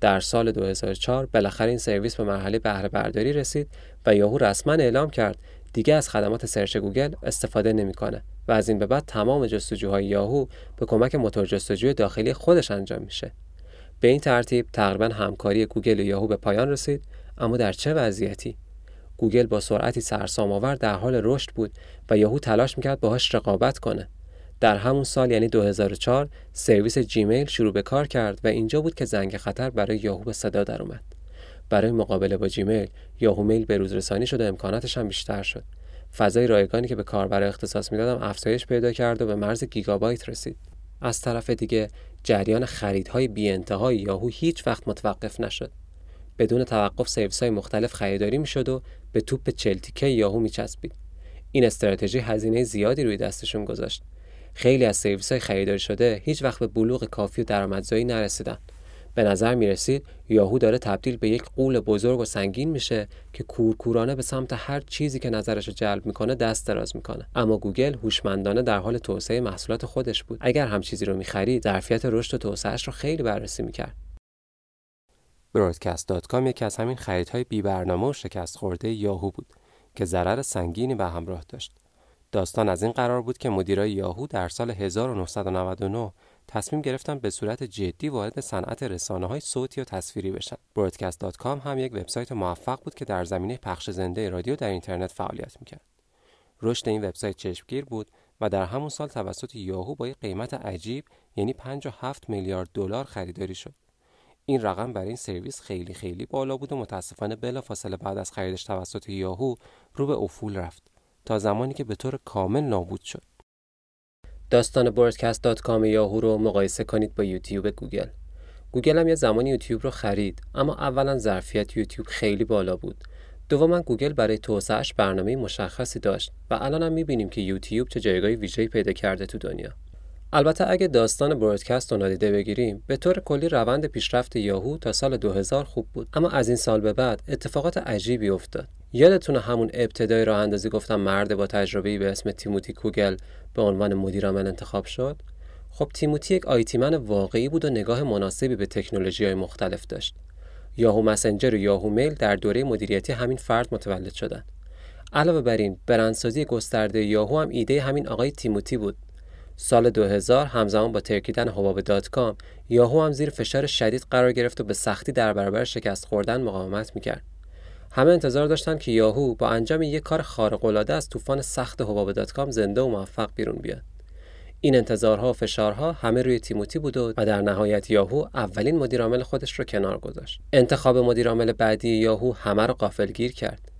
در سال 2004 بالاخره این سرویس به مرحله بهره برداری رسید و یاهو رسما اعلام کرد دیگه از خدمات search گوگل استفاده نمی‌کنه و از این به بعد تمام جستجوهای یاهو به کمک موتور جستجوی داخلی خودش انجام میشه. به این ترتیب تقریبا همکاری گوگل و یاهو به پایان رسید اما در چه وضعیتی؟ گوگل با سرعتی سرسام آور در حال رشد بود و یاهو تلاش می‌کرد باهاش رقابت کنه در همون سال یعنی 2004 سرویس جیمیل شروع به کار کرد و اینجا بود که زنگ خطر برای یاهو به صدا در اومد. برای مقابله با جیمیل یاهو میل به روز رسانی شد و امکاناتش هم بیشتر شد فضای رایگانی که به کاربر اختصاص می‌دادم افزایش پیدا کرد و به مرز گیگابایت رسید از طرف دیگه جریان خریدهای بی انتهای یاهو هیچ وقت متوقف نشد بدون توقف سرویس های مختلف خریداری می‌شد و به توپ چهل تیکه یاهو میچسبید. این استراتژی هزینه زیادی روی دستشون گذاشت. خیلی از سرویس های خریداری شده هیچ وقت به بلوغ کافی و درآمدزایی نرسیدن. به نظر می رسید یاهو داره تبدیل به یک غول بزرگ و سنگین میشه که کورکورانه به سمت هر چیزی که نظرش رو جلب می‌کنه دست دراز می‌کنه. اما گوگل هوشمندانه در حال توسعه محصولات خودش بود. اگر هم چیزی رو می‌خرید ظرفیت رشد و توسعهش رو خیلی بررسی می‌کرد. برودکست.com یکی از همین خریدهای بی برنامه و شکست خورده یاهو بود که ضرر سنگینی به همراه داشت. داستان از این قرار بود که مدیرای یاهو در سال 1999 تصمیم گرفتن به صورت جدی وارد صنعت رسانه های صوتی و تصویری بشن. broadcast.com هم یک وبسایت موفق بود که در زمینه پخش زنده رادیو در اینترنت فعالیت می‌کرد. رشد این وبسایت چشمگیر بود و در همون سال توسط یاهو با یک قیمت عجیب یعنی 57 میلیارد دلار خریداری شد. این رقم برای این سرویس خیلی خیلی بالا بود و متاسفانه بلافاصله بعد از خریدش توسط یاهو رو به افول رفت تا زمانی که به طور کامل نابود شد. داستان broadcast.com یاهو رو مقایسه کنید با یوتیوب گوگل. گوگل هم یه زمانی یوتیوب رو خرید اما اولا ظرفیت یوتیوب خیلی بالا بود. دوما گوگل برای توسعهش برنامه مشخصی داشت و الان هم می‌بینیم که یوتیوب چه جایگاهی ویژه‌ای پیدا کرده تو دنیا. البته اگه داستان برودکست رو نادیده بگیریم به طور کلی روند پیشرفت یاهو تا سال 2000 خوب بود. اما از این سال به بعد اتفاقات عجیبی افتاد. یادتونه همون ابتدای راه اندازی گفتم مرد با تجربه به اسم تیموتی کوگل به عنوان مدیرعامل انتخاب شد؟ خب تیموتی یک آیتیمن واقعی بود و نگاه مناسبی به تکنولوژی های مختلف داشت. یاهو مسنجر و یاهو میل در دوره مدیریتی همین فرد متولد شدند. علاوه بر این برندسازی گسترده یاهو هم ایده همین آقای تیموتی بود. سال 2000 همزمان با ترکیدن حباب دات کام یاهو هم زیر فشار شدید قرار گرفت و به سختی در برابر شکست خوردن مقاومت می‌کرد. همه انتظار داشتند که یاهو با انجام یک کار خارق العاده از طوفان سخت حباب دات کام زنده و موفق بیرون بیاد. این انتظارها و فشارها همه روی تیموتی بود و در نهایت یاهو اولین مدیرعامل خودش رو کنار گذاشت. انتخاب مدیرعامل بعدی یاهو همه رو غافلگیر کرد.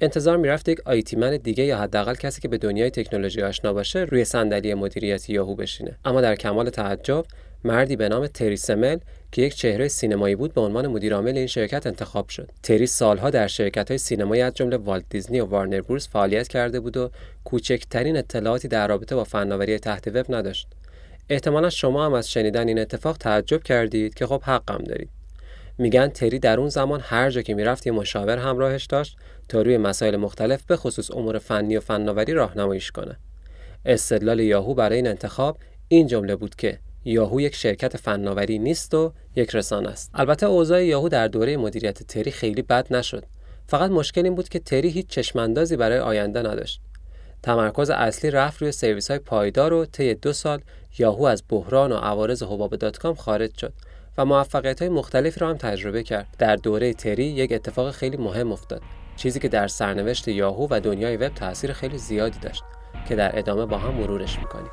انتظار می‌رفت یک IT man دیگه یا حداقل کسی که به دنیای تکنولوژی آشنا باشه روی صندلی مدیریت یاهو بشینه اما در کمال تعجب مردی به نام تری سمل که یک چهره سینمایی بود به عنوان مدیرعامل این شرکت انتخاب شد. تری سالها در شرکت های سینمایی از جمله والت دیزنی و وارنر بروس فعالیت کرده بود و کوچکترین اطلاعاتی در رابطه با فناوری تحت وب نداشت. احتمالا شما هم از شنیدن این اتفاق تعجب کردید که خب حقم دارید. میگن تری در اون زمان هر جا که می‌رفت یه مشاور همراهش داشت تا روی مسائل مختلف به خصوص امور فنی و فناوری راهنماییش کنه. استدلال یاهو برای این انتخاب این جمله بود که یاهو یک شرکت فناوری نیست و یک رسانه است. البته اوضاع یاهو در دوره مدیریت تری خیلی بد نشد. فقط مشکل این بود که تری هیچ چشماندازی برای آینده نداشت. تمرکز اصلی رفت روی سرویس های پایدار و طی دو سال یاهو از بحران و عوارض حباب دات کام خارج شد و موفقیت های مختلفی را هم تجربه کرد. در دوره تری یک اتفاق خیلی مهم افتاد. چیزی که در سرنوشت یاهو و دنیای وب تاثیر خیلی زیادی داشت که در ادامه با هم مرورش می‌کنیم.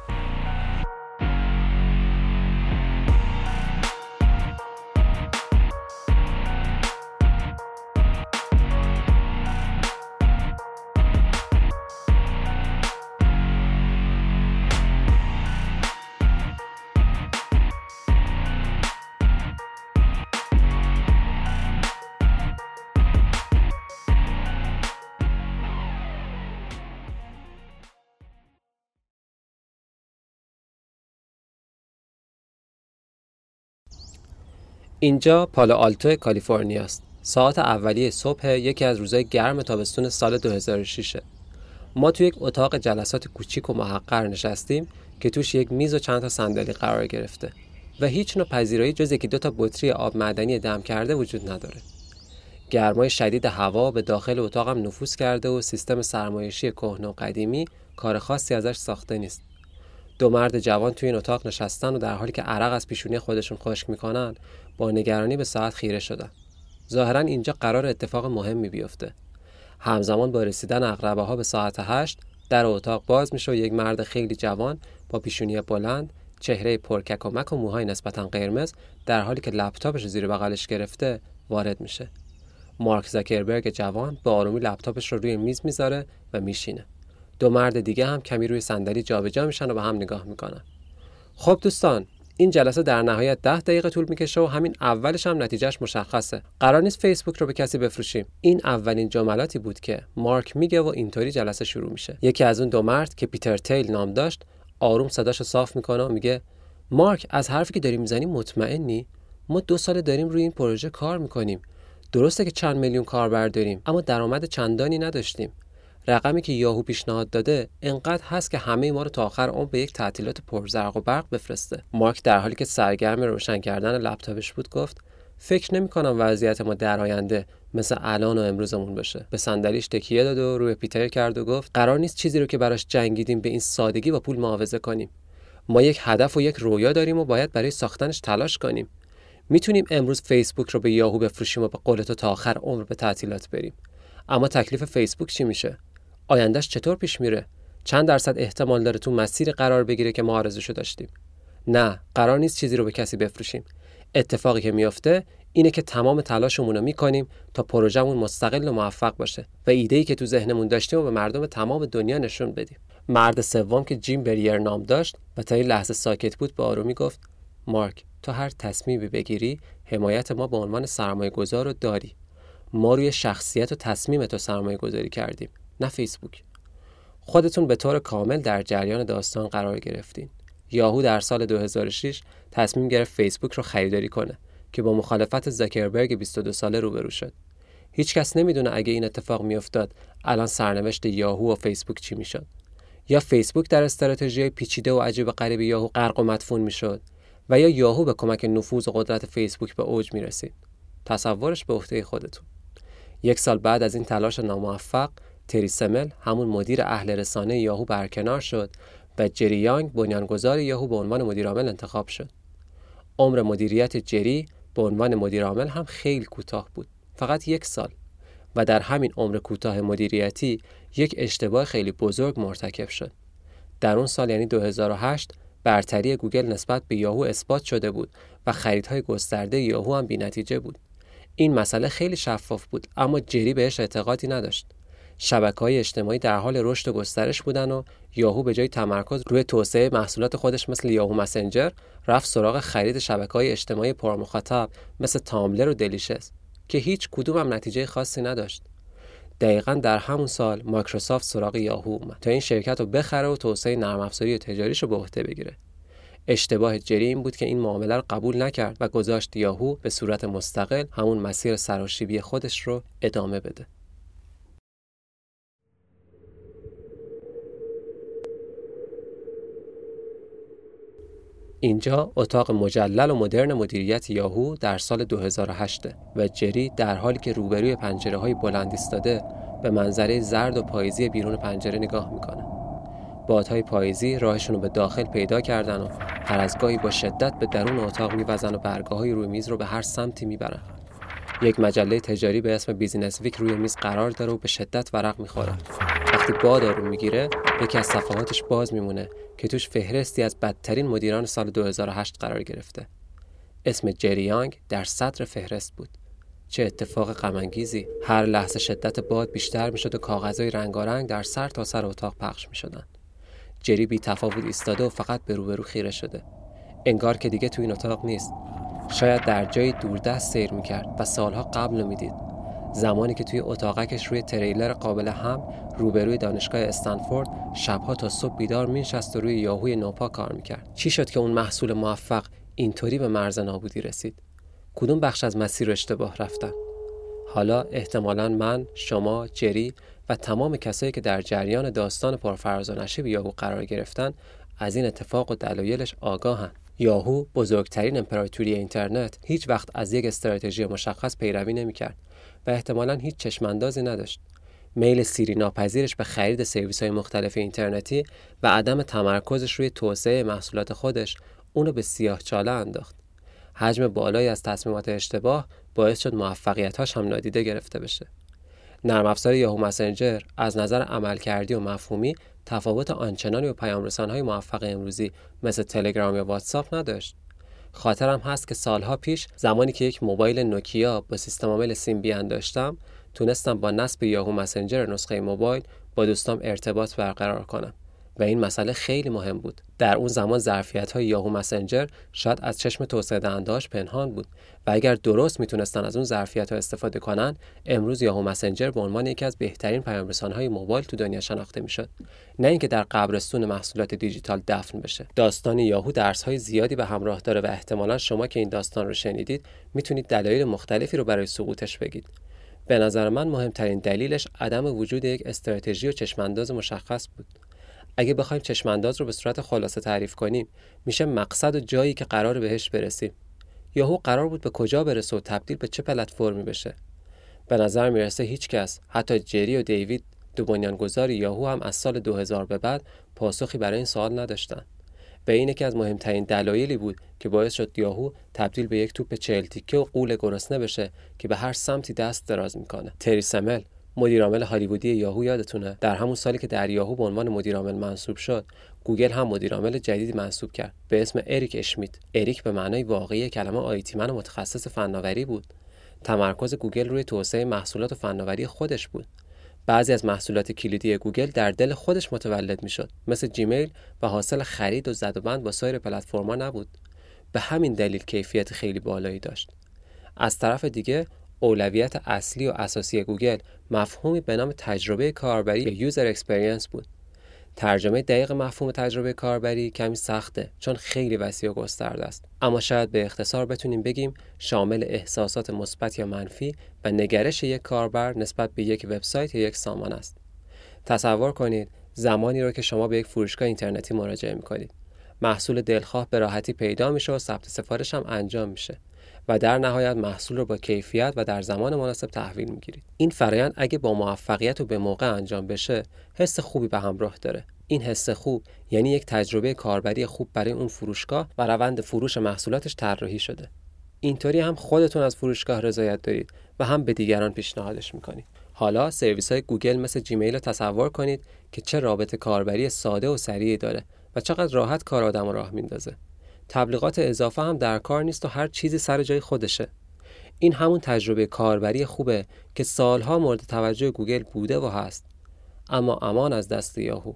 اینجا پالو آلتو کالیفرنیا است. ساعت اولیه صبح یکی از روزهای گرم تابستون سال 2006 ما تو یک اتاق جلسات کوچیک و محقر نشستیم که توش یک میز و چند تا صندلی قرار گرفته و هیچ نوع پذیرایی جز یکی دو تا بطری آب معدنی دم کرده وجود نداره. گرمای شدید هوا به داخل اتاقم نفوذ کرده و سیستم سرمایشی کهنه و قدیمی کار خاصی ازش ساخته نیست. دو مرد جوان توی این اتاق نشستن و در حالی که عرق از پیشونی خودشون خشک می‌کنن با نگرانی به ساعت خیره شدن ظاهرا اینجا قرار اتفاق مهمی بیفته. همزمان با رسیدن اقربه ها به ساعت هشت در اتاق باز میشه و یک مرد خیلی جوان با پیشونی بلند چهره پرکک و مک و موهای نسبتا قرمز در حالی که لپتاپش زیر بغلش گرفته وارد میشه. مارک زاکربرگ جوان به آرومی لپتاپش رو روی میز می‌ذاره و میشینه. دو مرد دیگه هم کمی روی صندلی جابجا میشن و به هم نگاه می‌کنن. خب دوستان این جلسه در نهایت ده دقیقه طول می‌کشه و همین اولش هم نتیجهش مشخصه. قرار نیست فیسبوک رو به کسی بفروشیم. این اولین جملاتی بود که مارک میگه و اینطوری جلسه شروع میشه. یکی از اون دو مرد که پیتر تیل نام داشت آروم صداشو صاف می‌کنه و میگه مارک از حرفی که داری می‌زنی مطمئنی؟ ما دو سال داریم روی این پروژه کار می‌کنیم. درسته که چند میلیون کاربر داریم اما درآمد چندانی نداشتیم. رقمی که یاهو پیشنهاد داده انقدر هست که همه ما رو تا آخر عمر به یک تعطیلات پرزرق و برق بفرسته. مارک در حالی که سرگرم روشن کردن لپتاپش بود گفت فکر نمی کنم وضعیت ما در آینده مثل الان و امروزمون باشه. به صندلیش تکیه داد و روی پیتر کرد و گفت قرار نیست چیزی رو که براش جنگیدیم به این سادگی با پول معاوضه کنیم. ما یک هدف و یک رویا داریم و باید برای ساختنش تلاش کنیم. می‌تونیم امروز فیسبوک رو به یاهو بفروشیم و به قول تو تا آخر عمر به تعطیلات بریم. اما تکلیف فیسبوک چی میشه؟ آیندهش چطور پیش میره؟ چند درصد احتمال داره تو مسیر قرار بگیره که ما آرزوشو داشتیم؟ نه قرار نیست چیزی رو به کسی بفروشیم. اتفاقی که میافته اینه که تمام تلاشمون رو می‌کنیم تا پروژهمون مستقل و موفق باشه و ایده‌ای که تو ذهنمون داشتیم و به مردم تمام دنیا نشون بدیم. مرد سوم که جیم بریر نام داشت و تا این لحظه ساکت بود به آرومی گفت مارک تو هر تصمیمی بگیری حمایت ما به عنوان سرمایه گذار رو داری. ما روی شخصیت و تصمیم تو سرمایه گذاری کردیم. نه فیسبوک خودتون به طور کامل در جریان داستان قرار گرفتین یاهو در سال 2006 تصمیم گرفت فیسبوک رو خریداری کنه که با مخالفت زاکربرگ 22 ساله روبرو شد هیچکس نمی‌دونه اگه این اتفاق میافتاد الان سرنوشت یاهو و فیسبوک چی می‌شد یا فیسبوک در استراتژی پیچیده و عجیب غریب یاهو غرق و مدفون می‌شد و یا یاهو به کمک نفوذ و قدرت فیسبوک به اوج می رسید. تصورش به عهده خودتون. یک سال بعد از این تلاش ناموفق تری سمل همون مدیر اهل رسانه یاهو برکنار شد و جری یانگ بنیانگذار یاهو به عنوان مدیرعامل انتخاب شد. عمر مدیریت جری به عنوان مدیرعامل هم خیلی کوتاه بود. فقط یک سال و در همین عمر کوتاه مدیریتی یک اشتباه خیلی بزرگ مرتکب شد. در اون سال یعنی 2008 برتری گوگل نسبت به یاهو اثبات شده بود و خریدهای گسترده یاهو هم بینتیجه بود. این مسئله خیلی شفاف بود اما جری بهش اعتقادی نداشت. شبکه های اجتماعی در حال رشد و گسترش بودن و یاهو به جای تمرکز روی توسعه محصولات خودش مثل یاهو مسنجر رفت سراغ خرید شبکه های اجتماعی پرمخاطب مثل تاملر و دلیشس که هیچ کدوم هم نتیجه خاصی نداشت. دقیقا در همون سال مایکروسافت سراغ یاهو اومد تا این شرکت رو بخره و توسعه نرم افزاری تجاریش رو به عهده بگیره اشتباه جری این بود که این معامله رو قبول نکرد و گذاشت یاهو به صورت مستقل همون مسیر سراشیبی خودش رو ادامه بده اینجا اتاق مجلل و مدرن مدیریت یاهو در سال 2008 و جری در حالی که روبروی پنجره های بلند ایستاده به منظره زرد و پاییزی بیرون پنجره نگاه می‌کنه. بادهای پاییزی راهشون رو به داخل پیدا کردن و هر از گاهی با شدت به درون اتاق میوزن و برگه های روی میز رو به هر سمتی می‌برن. یک مجله تجاری به اسم بیزینس ویک روی میز قرار داره و به شدت ورق می‌خوره. وقتی باد آروم می‌گیره یکی از صفحاتش باز میمونه که توش فهرستی از بدترین مدیران سال 2008 قرار گرفته. اسم جریانگ در صدر فهرست بود. چه اتفاق غمانگیزی. هر لحظه شدت باد بیشتر می‌شد و کاغذهای رنگارنگ در سر تا سر اتاق پخش می‌شدن جری بی تفاوت ایستاده و فقط به روبرو خیره شده. انگار که دیگه تو این اتاق نیست. شاید در جایی دوردست سیر می‌کرد و سالها قبل می‌دید. زمانی که توی اتاقکش روی تریلر قابل هم روبروی دانشگاه استنفورد شبها تا صبح بیدار مینشست و روی یاهوی نوپا کار می‌کرد. چی شد که اون محصول موفق اینطوری به مرز نابودی رسید؟ کدوم بخش از مسیر اشتباه رفتن؟ حالا احتمالا من شما جری و تمام کسایی که در جریان داستان پرفراز و نشیب یاهو قرار گرفتن از این اتفاق و دلایلش آگاهن. یاهو بزرگترین امپراتوری اینترنت هیچ وقت از یک استراتژی مشخص پیروی نمی‌کرد. و احتمالا هیچ چشماندازی نداشت. میل سیری ناپذیرش به خرید سرویس های مختلف اینترنتی و عدم تمرکزش روی توسعه محصولات خودش اونو به سیاه چاله انداخت. حجم بالایی از تصمیمات اشتباه باعث شد موفقیتاش هم نادیده گرفته بشه. نرم افزار یاهو مسنجر از نظر عملکردی و مفهومی تفاوت آنچنانی و پیام های موفق امروزی مثل تلگرام یا واتساپ نداشت. خاطرم هست که سالها پیش زمانی که یک موبایل نوکیا با سیستم عامل سیمبیان داشتم تونستم با نصب یاهو مسنجر نسخه موبایل با دوستام ارتباط برقرار کنم. و این مسئله خیلی مهم بود. در اون زمان ظرفیت های یاهو مسنجر شاید از چشم توسعه دهندهاش پنهان بود و اگر درست می‌تونستن از اون ظرفیت ها استفاده کنن امروز یاهو مسنجر به عنوان یکی از بهترین پیام های موبایل تو دنیا شناخته می‌شد. نه اینکه در قبرستون محصولات دیجیتال دفن بشه. داستان یاهو درس های زیادی به همراه داره و احتمالا شما که این داستان رو شنیدید می‌تونید دلایل مختلفی رو برای سقوطش بگید. به نظر من مهمترین دلیلش عدم وجود یک استراتژی و چشمانداز مشخص بود. اگه بخوایم چشمانداز رو به صورت خلاصه تعریف کنیم میشه مقصد و جایی که قرار بهش برسیم. یاهو قرار بود به کجا برسه و تبدیل به چه پلتفرمی بشه. به نظر می‌رسه هیچ کس حتی جری و دیوید دو بنیانگذار یاهو هم از سال 2000 به بعد پاسخی برای این سوال نداشتن. به این که از مهمترین دلایلی بود که باعث شد یاهو تبدیل به یک توپ چهل تیکه و غول گرسنه بشه که به هر سمتی دست دراز می‌کنه. تری سمل مدیرعامل هالیوودی یاهو یادتونه؟ در همون سالی که در یاهو به عنوان مدیرعامل منصوب شد گوگل هم مدیرعامل جدیدی منصوب کرد به اسم اریک اشمیت. اریک به معنای واقعی کلمه IT man و متخصص فناوری بود. تمرکز گوگل روی توسعه محصولات فناوری خودش بود. بعضی از محصولات کلیدی گوگل در دل خودش متولد می‌شد مثل جیمیل و حاصل خرید و زد و بند با سایر پلتفرما نبود. به همین دلیل کیفیت خیلی بالایی داشت. از طرف دیگه اولویت اصلی و اساسی گوگل مفهومی به نام تجربه کاربری یا user experience بود. ترجمه دقیق مفهوم تجربه کاربری کمی سخته چون خیلی وسیع و گسترده است. اما شاید به اختصار بتونیم بگیم شامل احساسات مثبت یا منفی و نگرش یک کاربر نسبت به یک وبسایت یا یک سامانه است. تصور کنید زمانی رو که شما به یک فروشگاه اینترنتی مراجعه می‌کنید. محصول دلخواه به راحتی پیدا میشه و ثبت سفارش هم انجام میشه. و در نهایت محصول رو با کیفیت و در زمان مناسب تحویل می‌گیرید. این فرایند اگه با موفقیت و به موقع انجام بشه حس خوبی به همراه داره. این حس خوب یعنی یک تجربه کاربری خوب برای اون فروشگاه و روند فروش محصولاتش طراحی شده. اینطوری هم خودتون از فروشگاه رضایت دارید و هم به دیگران پیشنهادش می‌کنید. حالا سرویس های گوگل مثل جیمیل رو تصور کنید که چه رابطه کاربری ساده و سریعی داره و چقدر راحت کار آدم راه میندازه. تبلیغات اضافه هم در کار نیست و هر چیزی سر جای خودشه. این همون تجربه کاربری خوبه که سالها مورد توجه گوگل بوده و هست. اما امان از دست یاهو.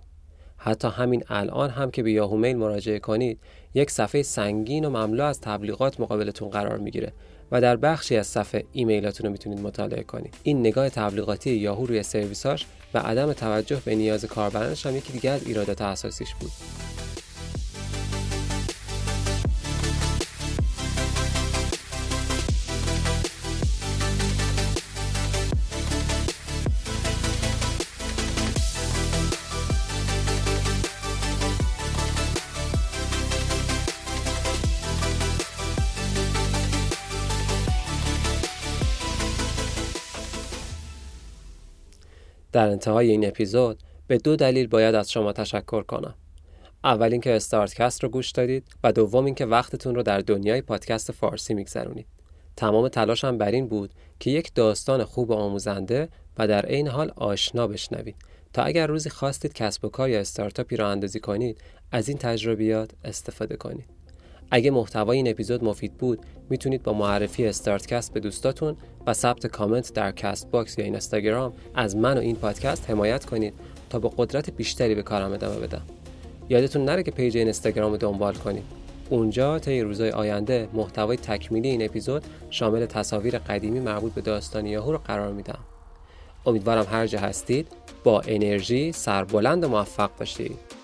حتی همین الان هم که به یاهو میل مراجعه کنید یک صفحه سنگین و مملو از تبلیغات مقابلتون قرار می‌گیره و در بخشی از صفحه ایمیلاتون رو می‌تونید مطالعه کنید. این نگاه تبلیغاتی یاهو روی سرویساش و عدم توجه به نیاز کاربرانش هم یکی دیگه از ایرادات اساسیش بود. در انتهای این اپیزود به دو دلیل باید از شما تشکر کنم. اول اینکه استارتکست رو گوش دادید و دوم اینکه وقتتون رو در دنیای پادکست فارسی میگذرونید. تمام تلاشم بر این بود که یک داستان خوب و آموزنده و در عین حال آشنا بشنوید تا اگر روزی خواستید کسب و کار یا استارتاپی را اندازی کنید از این تجربیات استفاده کنید. اگه محتوای این اپیزود مفید بود می‌تونید با معرفی استارتکست به دوستاتون و ثبت کامنت در Castbox یا اینستاگرام از من و این پادکست حمایت کنید تا با قدرت بیشتری به کارم ادامه بدم. یادتون نره که پیج اینستاگرام رو دنبال کنید. اونجا طی روزهای آینده محتوای تکمیلی این اپیزود شامل تصاویر قدیمی مربوط به داستان یاهو رو قرار میدم. امیدوارم هر جا هستید با انرژی سربلند و موفق باشید.